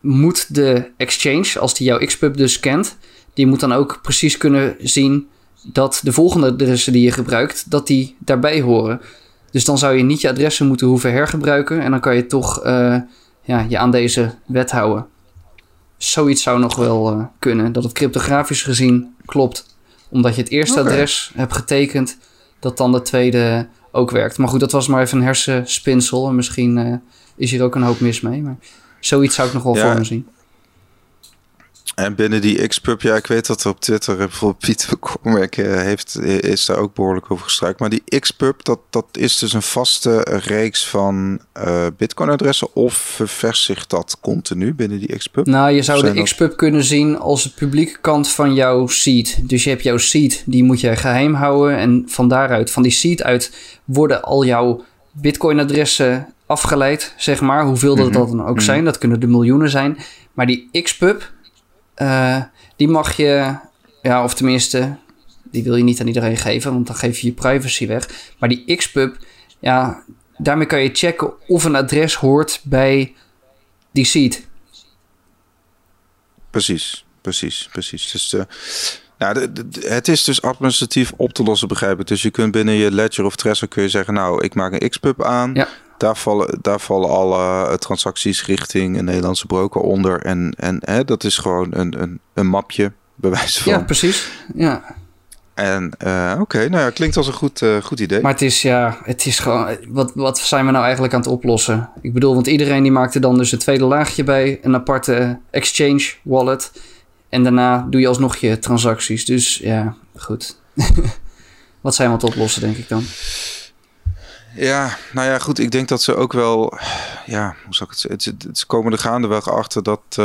moet de exchange, als die jouw Xpub dus kent, die moet dan ook precies kunnen zien dat de volgende adressen die je gebruikt, dat die daarbij horen. Dus dan zou je niet je adressen moeten hoeven hergebruiken en dan kan je toch uh, ja, je aan deze wet houden. Zoiets zou nog wel uh, kunnen, dat het cryptografisch gezien klopt. Omdat je het eerste okay. adres hebt getekend, dat dan de tweede ook werkt. Maar goed, dat was maar even een hersenspinsel. En misschien uh, is hier ook een hoop mis mee. Maar zoiets zou ik nog wel ja. voor me zien. En binnen die Xpub, ja, ik weet dat er op Twitter eh, bijvoorbeeld Pieter [LAUGHS] Cormack heeft, is daar ook behoorlijk over gestruikt. Maar die Xpub, dat, dat is dus een vaste reeks van uh, Bitcoin-adressen of ververs zich dat continu binnen die Xpub? Nou, je zou de Xpub kunnen zien als de publieke kant van jouw seed. Dus je hebt jouw seed, die moet je geheim houden. En van daaruit, van die seed uit, worden al jouw Bitcoin-adressen afgeleid, zeg maar. Hoeveel dat, dat dan ook mhm. zijn, dat kunnen de miljoenen zijn. Maar die Xpub, uh, die mag je, ja, of tenminste, die wil je niet aan iedereen geven, want dan geef je je privacy weg. Maar die Xpub, ja, daarmee kan je checken of een adres hoort bij die seed. Precies, precies, precies. Dus uh, nou, het is dus administratief op te lossen, begrijp ik. Dus je kunt binnen je Ledger of Trezor kun je zeggen, nou, ik maak een Xpub aan. Ja. Daar vallen, daar vallen alle eh, transacties richting een Nederlandse broker onder. En, en hè, dat is gewoon een, een, een mapje, bewijs van. Ja, precies. Ja. En uh, oké, nou ja, klinkt als een goed, uh, goed idee. Maar het is ja, het is gewoon. Wat, wat zijn we nou eigenlijk aan het oplossen? Ik bedoel, want iedereen die maakte dan dus een tweede laagje bij, een aparte exchange wallet. En daarna doe je alsnog je transacties. Dus ja, goed. [LAUGHS] wat zijn we aan het oplossen, denk ik dan? Ja, nou ja, goed. Ik denk dat ze ook wel, ja, hoe zou ik het zeggen? Ze komen er gaandeweg achter dat uh,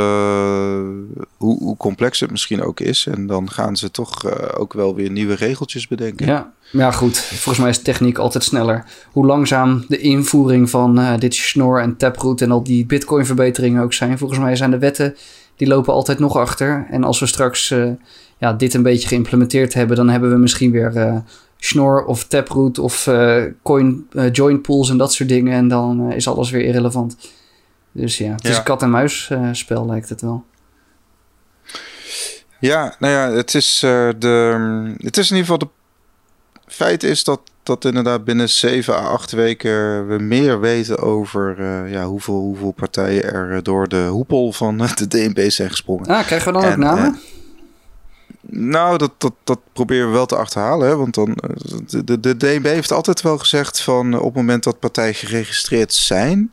hoe, hoe, complex het misschien ook is. En dan gaan ze toch uh, ook wel weer nieuwe regeltjes bedenken. Ja, ja, goed. Volgens mij is techniek altijd sneller. Hoe langzaam de invoering van uh, dit Schnorr en Taproot en al die Bitcoin-verbeteringen ook zijn. Volgens mij zijn de wetten die lopen altijd nog achter. En als we straks ja, dit een beetje geïmplementeerd hebben, dan hebben we misschien weer Schnorr of Taproot of uh, coin uh, join pools en dat soort dingen. En dan uh, is alles weer irrelevant. Dus ja, het ja. is een kat-en-muis spel lijkt het wel. Ja, nou ja, het is, de, het is in ieder geval de feit is dat, dat inderdaad binnen 7 à 8 weken we meer weten over uh, ja, hoeveel, hoeveel partijen er door de hoepel van [LAUGHS] de DNB zijn gesprongen. Ah, krijgen we dan en, ook namen? Nou, dat, dat, dat proberen we wel te achterhalen. Hè? Want dan, eh, de, de, de DNB heeft altijd wel gezegd van eh, op het moment dat partijen geregistreerd zijn,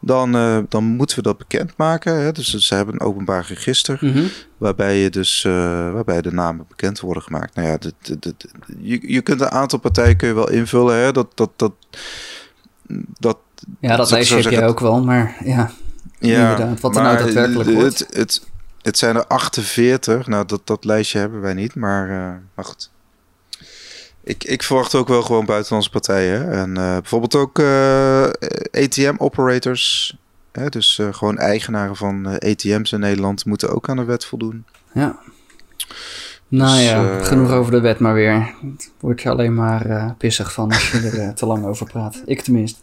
dan, uh, dan moeten we dat bekendmaken. Hè? Dus ze hebben een openbaar register mm -hmm. waarbij, je dus, uh, waarbij de namen bekend worden gemaakt. Nou ja, de, de, de, je, je kunt een aantal partijen kun je wel invullen. Hè? Dat, dat, dat, dat, ja, dat lijstje heb je ook wel, maar ja. Ja, inderdaad. Wat er nou daadwerkelijk wordt. Het, het, het zijn er 48. Nou, dat, dat lijstje hebben wij niet. Maar, uh, maar goed. Ik, ik verwacht ook wel gewoon buitenlandse partijen. En uh, bijvoorbeeld ook eh, ATM-operators. Dus gewoon eigenaren van ATM's in Nederland moeten ook aan de wet voldoen. Ja. Nou dus, ja, genoeg over de wet maar weer. Het wordt je alleen maar pissig van als je er te lang over praat. Ik tenminste.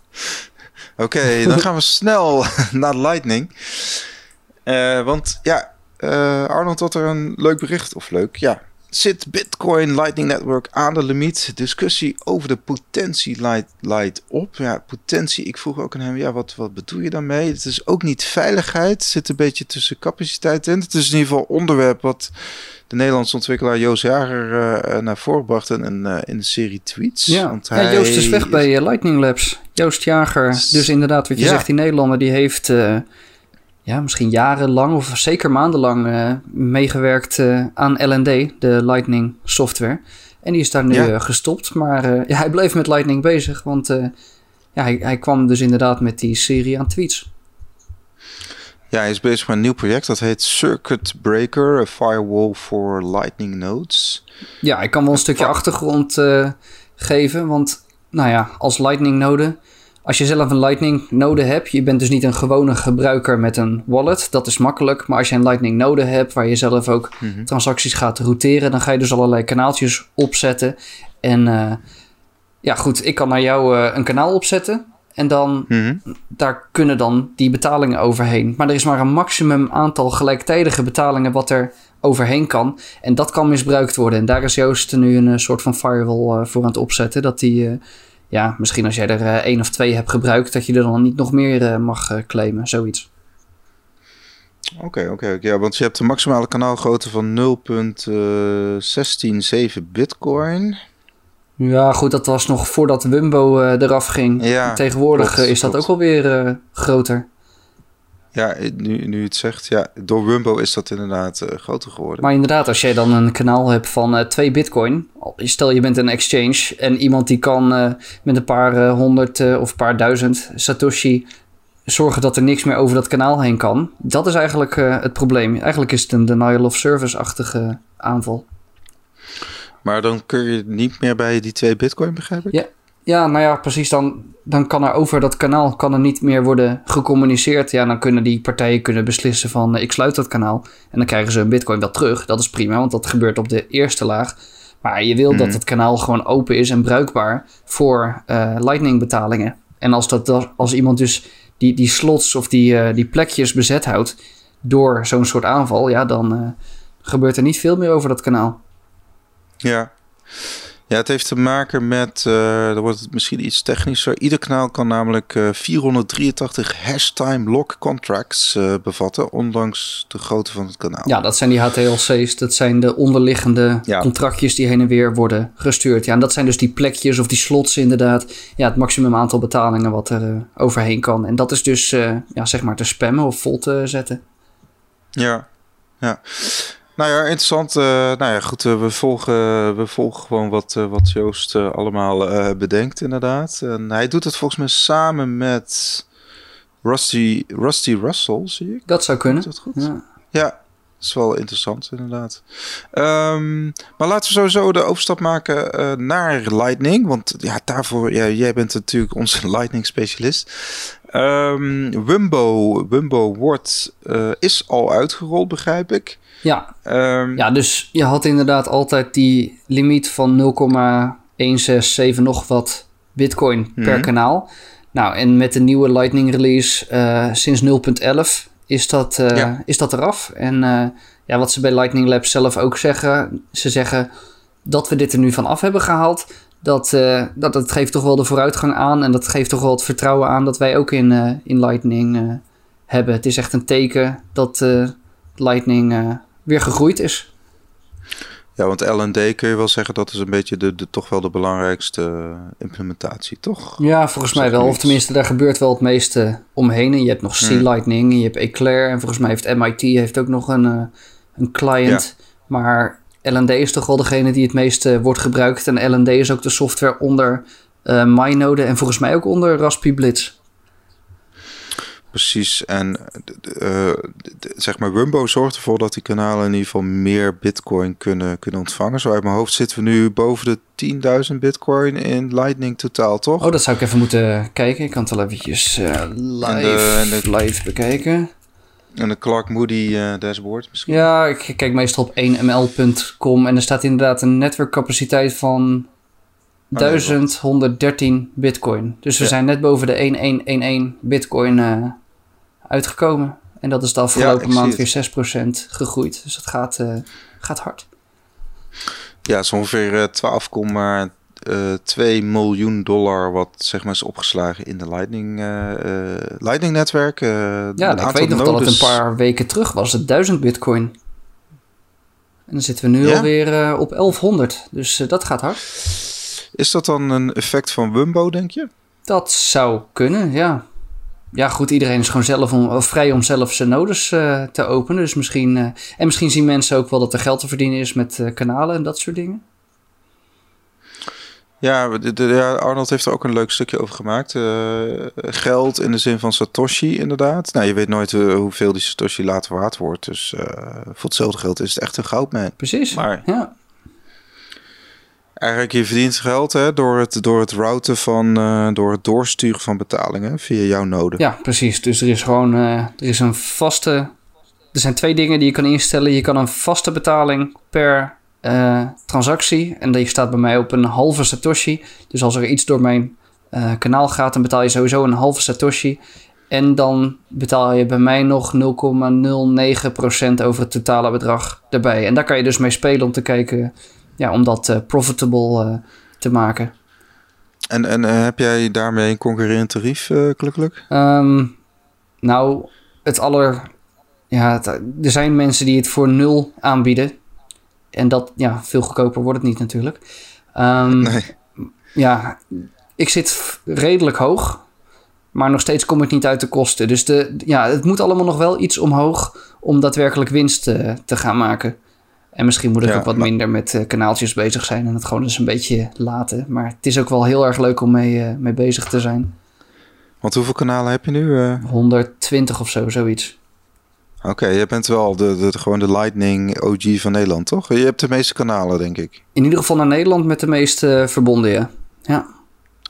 Oké, dan gaan we snel [LAUGHS] naar Lightning. want ja, uh, Arnold had er een leuk bericht, of leuk, ja. Zit Bitcoin Lightning Network aan de limiet? Discussie over de potentie light, light op. Ja, potentie. Ik vroeg ook aan hem, ja, wat, wat bedoel je daarmee? Het is ook niet veiligheid. Zit een beetje tussen capaciteit in. Het is in ieder geval onderwerp wat de Nederlandse ontwikkelaar Joost Jager uh, naar voren bracht in, uh, in de serie tweets. Ja, Want hij... ja Joost is weg bij Lightning Labs. Joost Jager, dus inderdaad wat je ja. zegt, die Nederlander, die heeft ja, misschien jarenlang of zeker maandenlang uh, meegewerkt uh, aan LND, de Lightning software. En die is daar nu ja. uh, gestopt. Maar ja, hij bleef met Lightning bezig, want ja, hij, hij kwam dus inderdaad met die serie aan tweets. Ja, hij is bezig met een nieuw project. Dat heet Circuit Breaker, a firewall for Lightning nodes. Ja, ik kan wel een stukje achtergrond geven. Want nou ja, als Lightning node als je zelf een Lightning node hebt, je bent dus niet een gewone gebruiker met een wallet, dat is makkelijk. Maar als je een Lightning node hebt waar je zelf ook mm -hmm. transacties gaat routeren, dan ga je dus allerlei kanaaltjes opzetten. En uh, ja, goed, ik kan naar jou uh, een kanaal opzetten. En dan, mm -hmm. daar kunnen dan die betalingen overheen. Maar er is maar een maximum aantal gelijktijdige betalingen wat er overheen kan. En dat kan misbruikt worden. En daar is Joost nu een uh, soort van firewall uh, voor aan het opzetten. Dat die ja, misschien als jij er uh, één of twee hebt gebruikt, dat je er dan niet nog meer uh, mag uh, claimen, zoiets. Oké, okay, oké. Okay, ja, want je hebt de maximale kanaalgrootte van 0.167 bitcoin. Ja, goed, dat was nog voordat Wumbo eraf ging. Ja, Tegenwoordig klopt, is dat klopt. ook alweer groter. Ja, nu, nu het zegt, ja, door Wumbo is dat inderdaad uh, groter geworden. Maar inderdaad, als jij dan een kanaal hebt van uh, twee bitcoin, stel je bent een exchange en iemand die kan uh, met een paar honderd of een paar duizend satoshi zorgen dat er niks meer over dat kanaal heen kan. Dat is eigenlijk het probleem. Eigenlijk is het een denial of service-achtige aanval. Maar dan kun je niet meer bij die twee bitcoin, begrijp ik? Ja, ja, nou ja, precies. Dan, dan kan er over dat kanaal kan er niet meer worden gecommuniceerd. Ja, dan kunnen die partijen kunnen beslissen van ik sluit dat kanaal. En dan krijgen ze een bitcoin wel terug. Dat is prima, want dat gebeurt op de eerste laag. Maar je wil dat mhm. het kanaal gewoon open is en bruikbaar voor uh, Lightning betalingen. En als, dat, als iemand dus die, die slots of die, uh, die plekjes bezet houdt door zo'n soort aanval, ja, dan uh, gebeurt er niet veel meer over dat kanaal. Ja. Ja, het heeft te maken met, uh, dan wordt het misschien iets technischer. Ieder kanaal kan namelijk uh, 483 hashtime lock contracts uh, bevatten, ondanks de grootte van het kanaal. Ja, dat zijn die HTLC's, dat zijn de onderliggende ja. contractjes die heen en weer worden gestuurd. Ja, en dat zijn dus die plekjes of die slots inderdaad. Ja, het maximum aantal betalingen wat er overheen kan. En dat is dus, ja, zeg maar te spammen of vol te zetten. Ja, ja. Nou ja, interessant. Uh, nou ja, goed. Uh, we, volgen, we volgen gewoon wat, uh, wat Joost allemaal bedenkt, inderdaad. En hij doet het volgens mij samen met Rusty, Rusty Russell, zie ik. Dat zou kunnen. Is dat goed? Ja. ja. Dat is wel interessant, inderdaad. Um, maar laten we sowieso de overstap maken naar Lightning. Want ja, daarvoor, ja, jij bent natuurlijk onze [LAUGHS] Lightning-specialist. Um, Wumbo, Wumbo wordt, is al uitgerold, begrijp ik. Ja. Um, ja, dus je had inderdaad altijd die limiet van 0,167 nog wat bitcoin per mhm. kanaal. Nou, en met de nieuwe Lightning release uh, sinds 0.11 is dat, uh, ja. is dat eraf. En uh, ja, wat ze bij Lightning Lab zelf ook zeggen, ze zeggen dat we dit er nu van af hebben gehaald. Dat, dat, dat geeft toch wel de vooruitgang aan en dat geeft toch wel het vertrouwen aan dat wij ook in, in Lightning hebben. Het is echt een teken dat Lightning weer gegroeid is. Ja, want LND kun je wel zeggen dat is een beetje de, de, toch wel de belangrijkste implementatie, toch? Ja, volgens mij wel. Of tenminste, daar gebeurt wel het meeste omheen. En je hebt nog hmm. C-Lightning, je hebt Eclair en volgens mij heeft MIT heeft ook nog een, uh, een client. Maar LND is toch wel degene die het meeste wordt gebruikt. En LND is ook de software onder uh, MyNode en volgens mij ook onder Raspberry Blitz. Precies. En uh, zeg maar, Wumbo zorgt ervoor dat die kanalen in ieder geval meer bitcoin kunnen, kunnen ontvangen. Zo uit mijn hoofd zitten we nu boven de 10.000 bitcoin in Lightning totaal, toch? Oh, dat zou ik even moeten kijken. Ik kan het al eventjes uh, live, de, live bekijken. En de Clark Moody uh, dashboard misschien? Ja, ik kijk meestal op 1ml.com en er staat inderdaad een netwerkcapaciteit van 1113 bitcoin. Dus we zijn net boven de 1111 bitcoin uh, uitgekomen. En dat is de afgelopen maand weer 6% gegroeid. Dus dat gaat, uh, gaat hard. Ja, zo ongeveer 12,2 uh, miljoen dollar wat zeg maar is opgeslagen in de Lightning, uh, Lightning netwerk. ja, ik weet nog dat het een paar weken terug was, het 1000 bitcoin. En dan zitten we nu ja? alweer op 1100. Dus dat gaat hard. Is dat dan een effect van Wumbo, denk je? Dat zou kunnen, ja ja, goed, iedereen is gewoon zelf om, vrij om zelf zijn nodes uh, te openen. Dus misschien, uh, en misschien zien mensen ook wel dat er geld te verdienen is met uh, kanalen en dat soort dingen. Ja, de, de, ja, Arnold heeft er ook een leuk stukje over gemaakt. geld in de zin van Satoshi, inderdaad. Nou, je weet nooit hoeveel die Satoshi later waard wordt. Dus voor hetzelfde geld is het echt een goudmijn. Precies, maar, ja. Eigenlijk, je verdient geld hè, door, het, door het routen van, uh, door het doorsturen van betalingen via jouw node. Ja, precies. Dus er is gewoon uh, er is een vaste. Er zijn twee dingen die je kan instellen. Je kan een vaste betaling per uh, transactie. En die staat bij mij op een halve Satoshi. Dus als er iets door mijn kanaal gaat, dan betaal je sowieso een halve Satoshi. En dan betaal je bij mij nog 0,09% over het totale bedrag erbij. En daar kan je dus mee spelen om te kijken ja, om dat uh, profitable uh, te maken. En, en uh, heb jij daarmee een concurrerend tarief, gelukkig? Um, nou, het aller... Ja, het, er zijn mensen die het voor nul aanbieden. En dat, ja, veel goedkoper wordt het niet natuurlijk. Um, nee. Ja, ik zit redelijk hoog. Maar nog steeds kom ik niet uit de kosten. Dus de, ja, het moet allemaal nog wel iets omhoog om daadwerkelijk winst te, te gaan maken. En misschien moet ik ook wat minder met uh, kanaaltjes bezig zijn en het gewoon eens een beetje laten. Maar het is ook wel heel erg leuk om mee, uh, mee bezig te zijn. Want hoeveel kanalen heb je nu? Uh... 120 of zo, zoiets. Oké, okay, je bent wel de, de, gewoon de Lightning OG van Nederland, toch? Je hebt de meeste kanalen, denk ik. In ieder geval naar Nederland met de meeste verbonden, ja. Ja.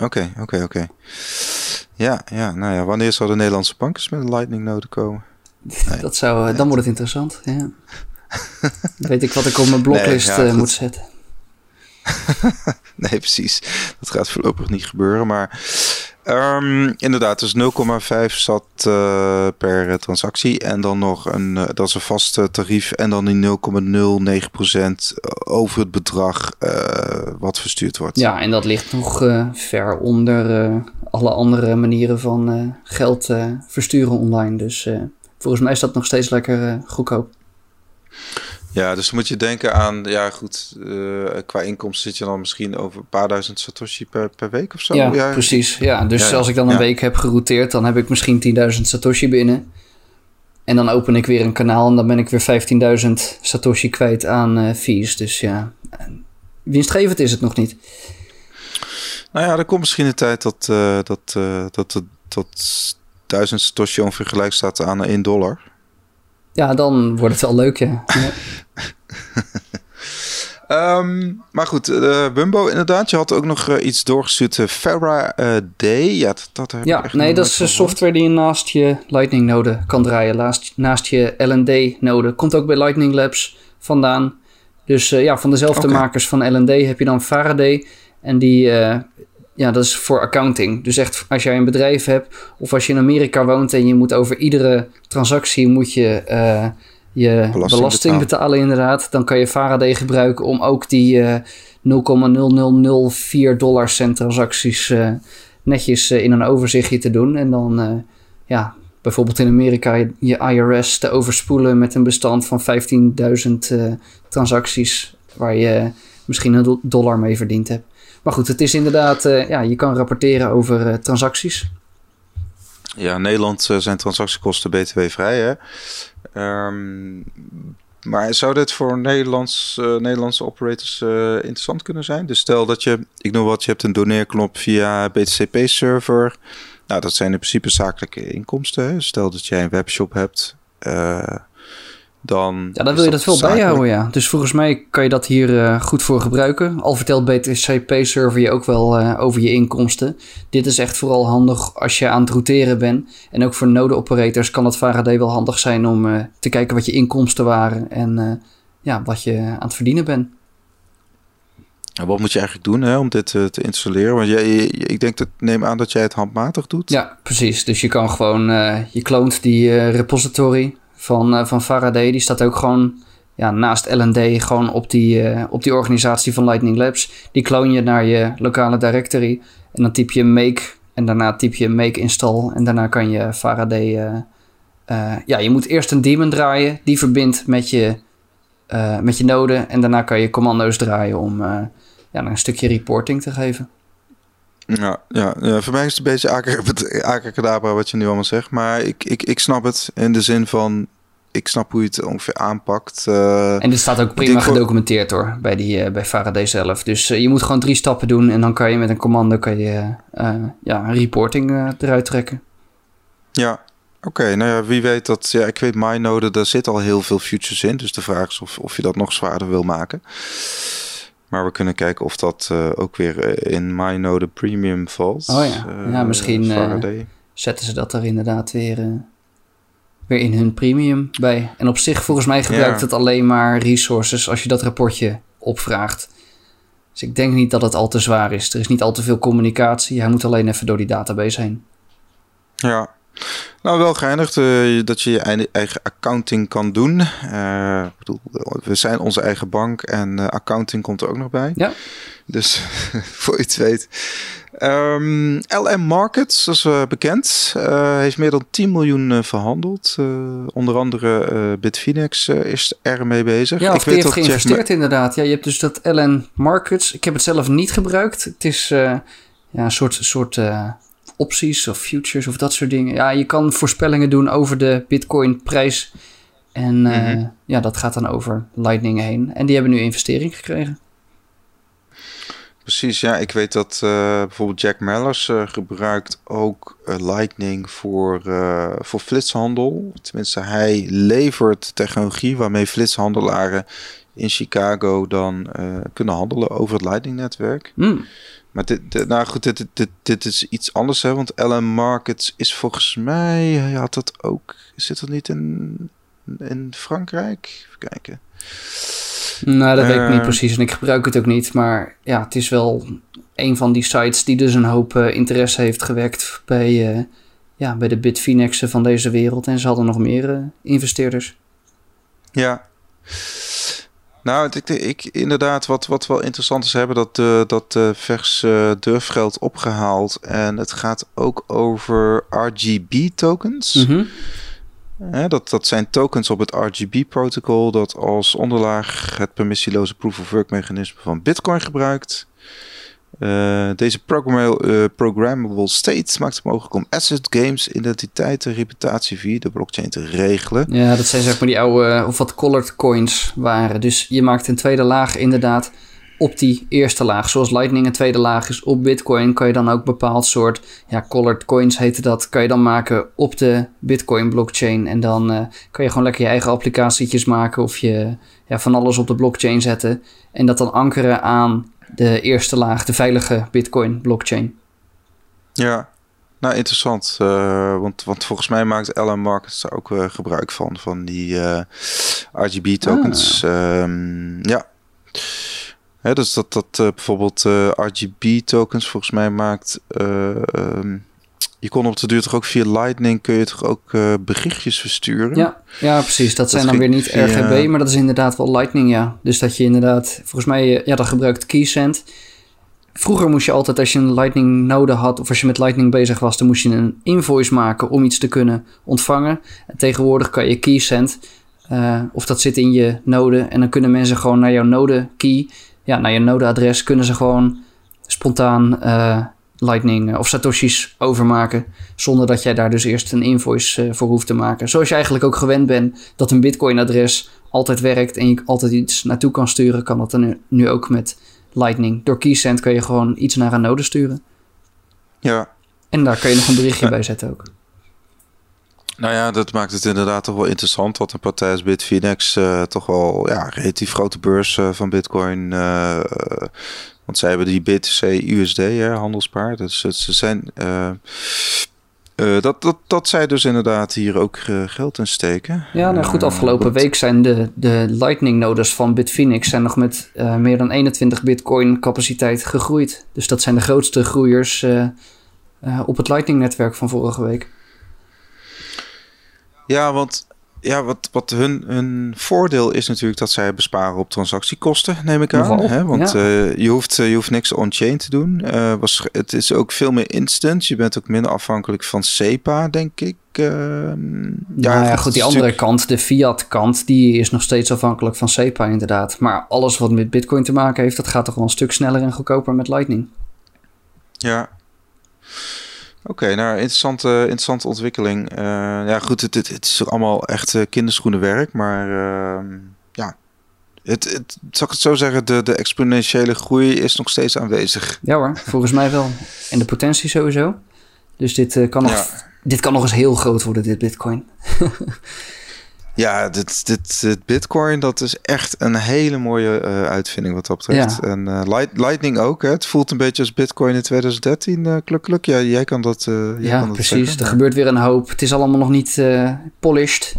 Oké, oké, oké. Ja, ja, nou ja, wanneer zal de Nederlandse bank met een Lightning-node komen? [LAUGHS] Nee. Dat zou, dan wordt het interessant, ja. [LAUGHS] weet ik wat ik op mijn bloklist nee, ja, moet zetten. [LAUGHS] nee, precies. Dat gaat voorlopig niet gebeuren, maar... Um, inderdaad, dus 0,5 zat uh, per transactie. En dan nog een, uh, dat is een vast tarief. En dan die 0,09% over het bedrag uh, wat verstuurd wordt. Ja, en dat ligt nog ver onder alle andere manieren van geld versturen online. Dus volgens mij is dat nog steeds lekker goedkoop. Ja, dus moet je denken aan, ja goed, uh, qua inkomsten zit je dan misschien over een paar duizend satoshi per, per week of zo. Ja, ja. precies. Ja, dus als ik dan een week heb gerouteerd, dan heb ik misschien 10.000 satoshi binnen. En dan open ik weer een kanaal en dan ben ik weer 15.000 satoshi kwijt aan uh, fees. Dus ja, winstgevend is het nog niet. Nou ja, er komt misschien een tijd dat, uh, dat, dat, dat 1000 satoshi ongeveer gelijk staat aan 1 dollar. Ja, dan wordt het wel leuk, ja. [LAUGHS] ja. um, maar goed, uh, Bumbo inderdaad. Je had ook nog uh, iets doorgestuurd. Uh, Faraday. Ja, dat, dat heb ja ik nee, dat is software die je naast je Lightning node kan draaien. Naast, naast je LND node. Komt ook bij Lightning Labs vandaan. Dus ja, van dezelfde okay. makers van LND heb je dan Faraday. En die ja, dat is voor accounting. Dus echt als jij een bedrijf hebt of als je in Amerika woont en je moet over iedere transactie moet je uh, je belasting, belasting betalen. inderdaad, dan kan je Faraday gebruiken om ook die uh, 0,0004 dollar cent transacties uh, netjes in een overzichtje te doen. En dan ja, bijvoorbeeld in Amerika je IRS te overspoelen met een bestand van 15.000 transacties waar je misschien een dollar mee verdiend hebt. Maar goed, het is inderdaad, uh, ja, je kan rapporteren over uh, transacties. Ja, Nederland uh, zijn transactiekosten btw-vrij, hè? Um, maar zou dit voor Nederlands, Nederlandse operators interessant kunnen zijn? Dus stel dat je, ik noem wat, je hebt een doneerknop via BTCP-server. Nou, dat zijn in principe zakelijke inkomsten. Hè? Stel dat jij een webshop hebt dan. Ja, dan wil je dat veel bijhouden, ja. Dus volgens mij kan je dat hier uh, goed voor gebruiken. Al vertelt BTCP-server je ook wel uh, over je inkomsten. Dit is echt vooral handig als je aan het routeren bent. En ook voor node-operators kan het Faraday wel handig zijn om uh, te kijken wat je inkomsten waren en ja, wat je aan het verdienen bent. En wat moet je eigenlijk doen hè, om dit te installeren? Want jij, ik denk dat neem aan dat jij het handmatig doet. Ja, precies. Dus je kan gewoon, je kloont die repository van, uh, van Faraday. Die staat ook gewoon ja, naast LND gewoon op die, uh, op die organisatie van Lightning Labs. Die kloon je naar je lokale directory. En dan typ je make en daarna typ je make install. En daarna kan je Faraday... Uh, ja, je moet eerst een daemon draaien. Die verbindt met je, met je node. En daarna kan je commando's draaien om ja, een stukje reporting te geven. Ja, ja, ja, voor mij is het een beetje [LAUGHS] akerkadabra wat je nu allemaal zegt. Maar ik, ik, ik snap het in de zin van... Ik snap hoe je het ongeveer aanpakt. Uh, en dit staat ook prima gedocumenteerd hoor, bij, die, uh, bij Faraday zelf. Dus uh, je moet gewoon drie stappen doen en dan kan je met een commando kan je, ja, een reporting eruit trekken. Ja, oké. Okay, nou ja, wie weet dat... Ja, ik weet MyNode, daar zit al heel veel futures in. Dus de vraag is of, of je dat nog zwaarder wil maken. Maar we kunnen kijken of dat uh, ook weer eh, in MyNode Premium valt. Oh ja, uh, ja misschien zetten ze dat er inderdaad weer, weer in hun premium bij. En op zich, volgens mij gebruikt het alleen maar resources als je dat rapportje opvraagt. Dus ik denk niet dat het al te zwaar is. Er is niet al te veel communicatie. Hij moet alleen even door die database heen. Ja, nou, wel geinig uh, dat je je eigen accounting kan doen. Uh, bedoel, we zijn onze eigen bank en uh, accounting komt er ook nog bij. Ja. Dus [LAUGHS] voor je het weet. Um, ehm, LM Markets, dat is bekend, heeft meer dan 10 miljoen verhandeld. onder andere Bitfinex is er mee bezig. Ja, of ik weet heeft geïnvesteerd inderdaad. Ja, je hebt dus dat LN Markets. Ik heb het zelf niet gebruikt. Het is ja, een soort... soort opties of futures of dat soort dingen. Ja, je kan voorspellingen doen over de Bitcoin prijs. En mhm. ja, dat gaat dan over Lightning heen. En die hebben nu investering gekregen. Precies, ja. Ik weet dat uh, bijvoorbeeld Jack Mellers uh, gebruikt ook uh, Lightning voor, voor flitshandel. Tenminste, hij levert technologie waarmee flitshandelaren in Chicago dan kunnen handelen over het Lightning-netwerk. Mm. Maar dit, nou goed, dit, dit, dit is iets anders, hè? Want LM Markets is volgens mij, hij had dat ook, zit dat niet in, in Frankrijk? Even kijken. Nou, dat weet ik niet eh. precies en ik gebruik het ook niet. Maar ja, het is wel een van die sites die dus een hoop uh, interesse heeft gewekt bij, uh, ja, bij de Bitfinexen van deze wereld. En ze hadden nog meer investeerders. Ja. Nou, ik, ik, inderdaad, wat, wat wel interessant is, hebben dat, uh, dat uh, vers uh, durfgeld opgehaald. En het gaat ook over RGB tokens. Mm dat, dat zijn tokens op het RGB-protocol dat als onderlaag het permissieloze proof-of-work mechanisme van Bitcoin gebruikt. Uh, deze uh, programmable state maakt het mogelijk om asset, games, identiteiten, reputatie via de blockchain te regelen. Ja, dat zijn zeg maar die oude, of wat colored coins waren. Dus je maakt een tweede laag inderdaad op die eerste laag. Zoals Lightning een tweede laag is op Bitcoin, kan je dan ook bepaald soort, ja, colored coins heette dat, kan je dan maken op de Bitcoin blockchain. En dan uh, kan je gewoon lekker je eigen applicatietjes maken of je ja, van alles op de blockchain zetten. En dat dan ankeren aan de eerste laag, de veilige Bitcoin blockchain. Ja, nou interessant. Uh, want, want volgens mij maakt Ellen Markets daar ook uh, gebruik van, van die RGB tokens. Ah. Um, ja dus dat, dat uh, bijvoorbeeld uh, eh, RGB-tokens volgens mij maakt. Uh, um, je kon op de duur toch ook via Lightning kun je toch ook berichtjes versturen? Ja, ja precies. Dat, zijn dan weer niet RGB, maar dat is inderdaad wel Lightning, ja. Dus dat je inderdaad, volgens mij, ja, dat gebruikt Keysend. Vroeger moest je altijd, als je een Lightning node had of als je met Lightning bezig was, dan moest je een invoice maken om iets te kunnen ontvangen. En tegenwoordig kan je Keysend, of dat zit in je node, en dan kunnen mensen gewoon naar jouw node key ja, naar je nodeadres kunnen ze gewoon spontaan uh, Lightning eh, of Satoshi's overmaken. Zonder dat jij daar dus eerst een invoice uh, voor hoeft te maken. Zoals je eigenlijk ook gewend bent dat een Bitcoin-adres altijd werkt en je altijd iets naartoe kan sturen, kan dat dan nu ook met Lightning. Door Keysend kun je gewoon iets naar een node sturen. Ja. En daar kun je nog een berichtje bij zetten ook. Nou ja, dat maakt het inderdaad toch wel interessant. Wat een partij als Bitfinex uh, toch wel ja, relatief grote beurs uh, van Bitcoin. Uh, want zij hebben die BTC USD, hè, handelspaar. Dus ze zijn. dat, dat, dat zij dus inderdaad hier ook geld in steken. Ja, nou goed, afgelopen week zijn de, de Lightning nodes van Bitfinex zijn nog met meer dan 21 Bitcoin capaciteit gegroeid. Dus dat zijn de grootste groeiers op het Lightning netwerk van vorige week. Ja, want ja, wat, wat hun, hun voordeel is natuurlijk dat zij besparen op transactiekosten, neem ik aan. Hè? Want eh, je, hoeft, eh, je hoeft niks on-chain te doen. Uh, was, het is ook veel meer instant. Je bent ook minder afhankelijk van SEPA, denk ik. Uh, ja, nou ja, goed, die andere kant, de fiat kant, die is nog steeds afhankelijk van SEPA inderdaad. Maar alles wat met bitcoin te maken heeft, dat gaat toch wel een stuk sneller en goedkoper met Lightning. Ja, Oké, nou, interessante, interessante ontwikkeling. Uh, ja, goed, het, het, het, is allemaal echt uh, kinderschoenenwerk, maar uh, ja, het, het, zal ik het zo zeggen, de, de exponentiële groei is nog steeds aanwezig. Ja hoor, volgens mij wel. En de potentie sowieso. Dus dit, uh, kan nog, dit kan nog eens heel groot worden, dit bitcoin. [LAUGHS] Ja, dit, dit, dit, Bitcoin, dat is echt een hele mooie uh, uitvinding wat dat betreft. Ja. En uh, Light, Lightning ook. Hè? Het voelt een beetje als Bitcoin in 2013. Uh, kluk, kluk. Ja, jij kan dat. Jij ja, kan dat precies. Er gebeurt weer een hoop. Het is allemaal nog niet polished.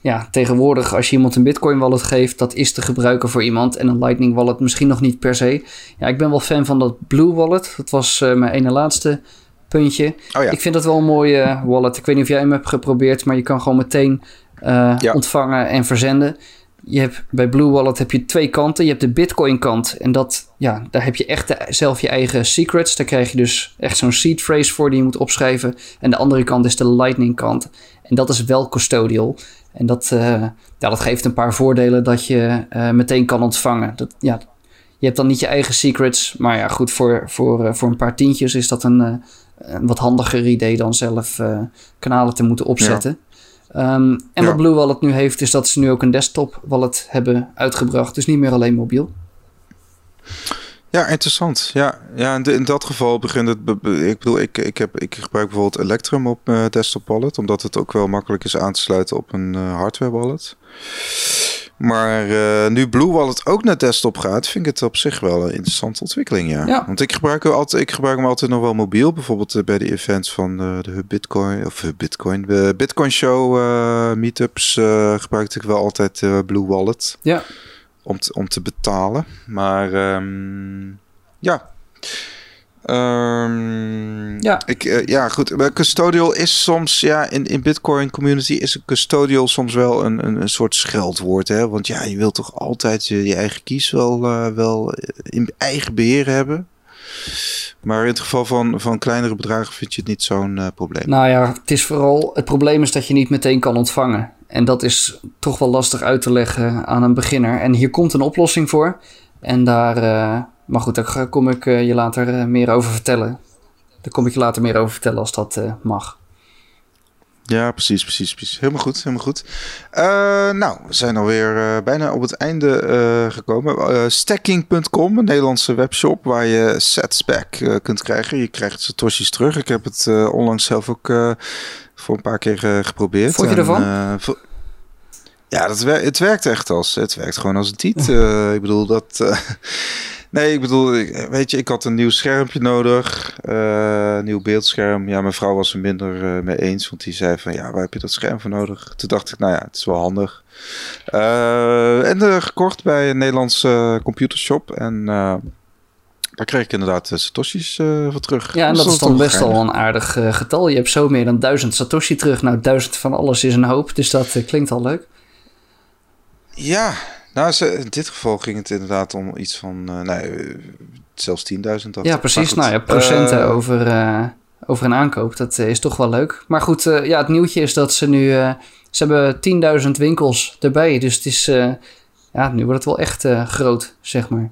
Ja, tegenwoordig als je iemand een Bitcoin wallet geeft, dat is te gebruiken voor iemand. En een Lightning wallet misschien nog niet per se. Ja, ik ben wel fan van dat Blue wallet. Dat was mijn ene laatste puntje. Oh ja. Ik vind dat wel een mooie wallet. Ik weet niet of jij hem hebt geprobeerd, maar je kan gewoon meteen uh, ontvangen en verzenden. Je hebt, bij Blue Wallet heb je twee kanten. Je hebt de Bitcoin kant. En dat, ja, daar heb je echt de, zelf je eigen secrets. Daar krijg je dus echt zo'n seed phrase voor die je moet opschrijven. En de andere kant is de Lightning kant. En dat is wel custodial. En dat, uh, ja, dat geeft een paar voordelen dat je uh, meteen kan ontvangen. Dat, ja, je hebt dan niet je eigen secrets. Maar ja, goed, voor, voor, voor een paar tientjes is dat een, een wat handiger idee dan zelf kanalen te moeten opzetten. Ehm, en wat Blue Wallet nu heeft, is dat ze nu ook een desktop wallet hebben uitgebracht. Dus niet meer alleen mobiel. Ja, interessant. Ja, ja in, in dat geval begint het. Ik bedoel, ik, ik, heb, ik gebruik bijvoorbeeld Electrum op mijn desktop wallet, omdat het ook wel makkelijk is aan te sluiten op een uh, hardware wallet. Maar uh, nu Blue Wallet ook naar desktop gaat, vind ik het op zich wel een interessante ontwikkeling. Ja. ja. Want ik gebruik, altijd, ik gebruik hem altijd nog wel mobiel. Bijvoorbeeld uh, bij de events van uh, de Bitcoin of Bitcoin, de Bitcoin Show meetups gebruikte ik wel altijd Blue Wallet. Ja. Om, te, om te betalen. Maar um, ja. Um, ja. Ik, uh, ja, goed. Custodial is soms, ja, in, in Bitcoin community is een custodial soms wel een, een, een soort scheldwoord. Hè? Want ja, je wilt toch altijd je, je eigen kies wel, uh, wel in eigen beheer hebben. Maar in het geval van, van kleinere bedragen vind je het niet zo'n uh, probleem. Nou ja, het is vooral. Het probleem is dat je niet meteen kan ontvangen. En dat is toch wel lastig uit te leggen aan een beginner. En hier komt een oplossing voor. En daar maar goed, daar kom ik eh, je later eh, meer over vertellen. Daar kom ik je later meer over vertellen als dat eh, mag. Ja, precies, precies, precies. Helemaal goed, helemaal goed. nou, we zijn alweer uh, bijna op het einde gekomen. stacking.com, een Nederlandse webshop waar je sets back kunt krijgen. Je krijgt satoshis terug. Ik heb het onlangs zelf ook voor een paar keer geprobeerd. Vond je ervan? ja, dat wer het werkt echt als. Het werkt gewoon als een tiet. [LAUGHS] ik bedoel dat. Nee, ik bedoel, weet je, ik had een nieuw schermpje nodig. Uh, nieuw beeldscherm. Ja, mijn vrouw was er minder uh, mee eens. Want die zei van, ja, waar heb je dat scherm voor nodig? Toen dacht ik, nou ja, het is wel handig. Uh, en gekocht bij een Nederlandse computershop. En daar kreeg ik inderdaad Satoshi's voor terug. Ja, en dat, is dan best wel een aardig getal. Je hebt zo meer dan duizend Satoshi terug. Nou, duizend van alles is een hoop. Dus dat klinkt al leuk. Ja, nou, in dit geval ging het inderdaad om iets van, uh, nee, zelfs 10.000. Ja, precies. Nou ja, procenten uh, over, uh, over een aankoop, dat is toch wel leuk. Maar goed, ja, het nieuwtje is dat ze nu, ze hebben 10.000 winkels erbij. Dus het is, ja, nu wordt het wel echt groot, zeg maar.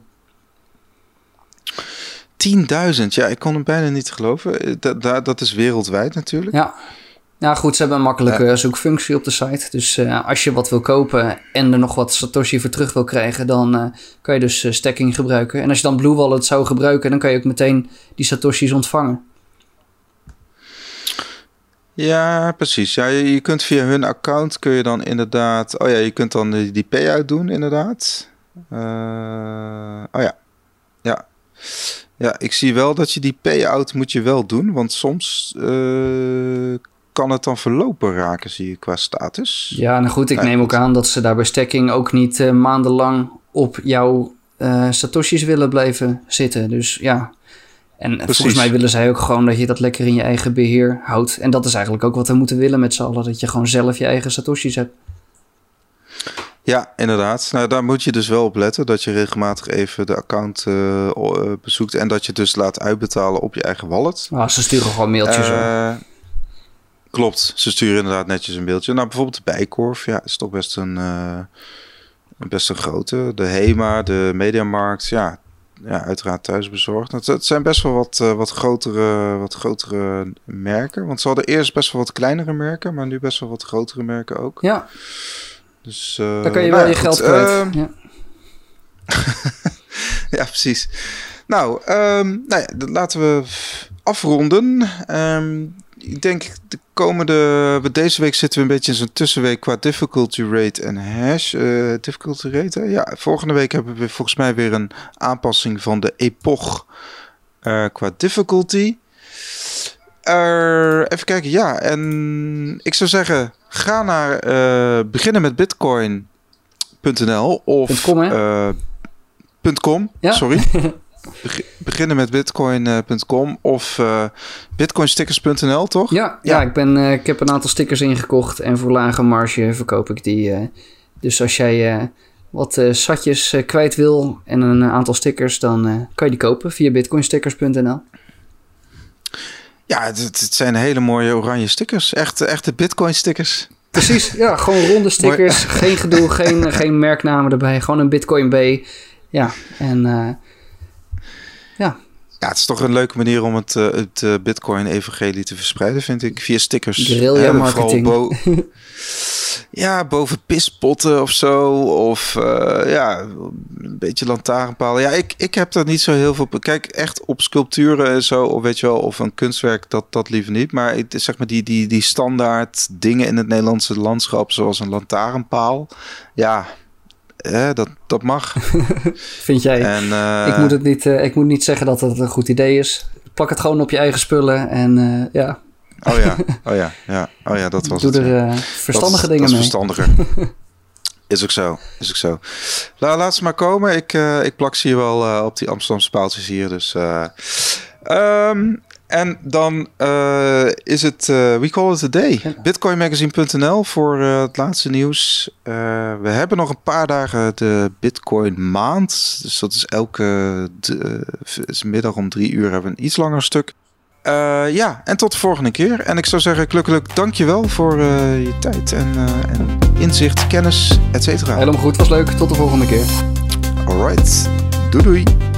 10.000, ja, ik kon hem bijna niet geloven. Dat, dat is wereldwijd natuurlijk. Ja. Nou goed, ze hebben een makkelijke zoekfunctie op de site. Dus uh, als je wat wil kopen en er nog wat Satoshi voor terug wil krijgen, dan uh, kan je dus uh, stacking gebruiken. En als je dan Blue Wallet zou gebruiken, dan kan je ook meteen die Satoshis ontvangen. Ja, precies. Ja, je, je, kunt via hun account kun je dan inderdaad. Oh ja, je kunt dan die, die payout doen, inderdaad. oh ja. Ja. Ja, ik zie wel dat je die payout moet je wel doen. Want soms kan het dan verlopen raken, zie je, qua status? Ja, nou goed, ik neem ook aan dat ze daar bij stacking ook niet uh, maandenlang op jouw uh, satoshis willen blijven zitten. Dus ja, en Precies. volgens mij willen zij ook gewoon dat je dat lekker in je eigen beheer houdt. En dat is eigenlijk ook wat we moeten willen met z'n allen, dat je gewoon zelf je eigen satoshis hebt. Ja, inderdaad. Nou, daar moet je dus wel op letten dat je regelmatig even de account uh, bezoekt en dat je dus laat uitbetalen op je eigen wallet. Ah, ze sturen gewoon mailtjes. Uh, Klopt, ze sturen inderdaad netjes een beeldje. Nou, bijvoorbeeld de Bijkorf, ja, is toch best een, uh, best een grote. De HEMA, de Mediamarkt, ja, ja uiteraard thuisbezorgd. Het, het zijn best wel wat, uh, wat, grotere, wat grotere merken. Want ze hadden eerst best wel wat kleinere merken, maar nu best wel wat grotere merken ook. Ja. Dus, uh, Daar kan je nou wel je geld kwijt. Ehm, ja. [LAUGHS] ja, precies. Nou, um, nou ja, laten we afronden. Um, ik denk de komende. Deze week zitten we een beetje in zo'n tussenweek qua difficulty rate en hash. Uh, difficulty rate. Hè? Ja, volgende week hebben we volgens mij weer een aanpassing van de epoch uh, qua difficulty. Uh, even kijken, ja. En ik zou zeggen, ga naar uh, beginnen met bitcoin.nl of .com, .com ja? sorry. [LAUGHS] beginnen met bitcoin.com of uh, bitcoinstickers.nl, toch? Ja, ja. ik, ben, uh, ik heb een aantal stickers ingekocht en voor lage marge verkoop ik die. Uh, dus als jij wat satjes kwijt wil en een aantal stickers, dan kan je die kopen via bitcoinstickers.nl. Ja, het, het, zijn hele mooie oranje stickers. Echt, echte bitcoin stickers. Precies, ja, gewoon ronde [LAUGHS] stickers. geen gedoe, geen, geen merknamen erbij. Gewoon een bitcoin B. Ja, en ja. Ja, het is toch een leuke manier om het, uh, het uh, Bitcoin-evangelie te verspreiden, vind ik. Via stickers. Guerrilla marketing. Bo [LAUGHS] ja, boven pispotten of zo. Of uh, ja, een beetje lantaarnpalen. Ja, ik, ik heb daar niet zo heel veel... Kijk, echt op sculpturen en zo, of weet je wel, of een kunstwerk, dat, dat liever niet. Maar ik, zeg maar die, die, die standaard dingen in het Nederlandse landschap, zoals een lantaarnpaal. Ja, eh, dat, dat mag. [LAUGHS] Vind jij? En, uh, ik, moet het niet, uh, ik moet niet zeggen dat het een goed idee is. Plak het gewoon op je eigen spullen en uh, ja. Oh ja, [LAUGHS] oh ja, ja. Oh ja, dat was Doe het. Doe er verstandige dat, dingen dat mee. is verstandiger. [LAUGHS] is ook zo, is ook zo. La, laat ze maar komen. Ik, ik plak ze hier wel op die Amsterdamse paaltjes hier. Dus um, en dan uh, is het, uh, we call it a day. Bitcoinmagazine.nl voor uh, het laatste nieuws. we hebben nog een paar dagen de Bitcoin maand. Dus dat is elke is middag om drie uur hebben we een iets langer stuk. ja, en tot de volgende keer. En ik zou zeggen, gelukkig dankjewel voor je tijd en, en inzicht, kennis, et cetera. Helemaal goed, was leuk. Tot de volgende keer. Alright, doei doei.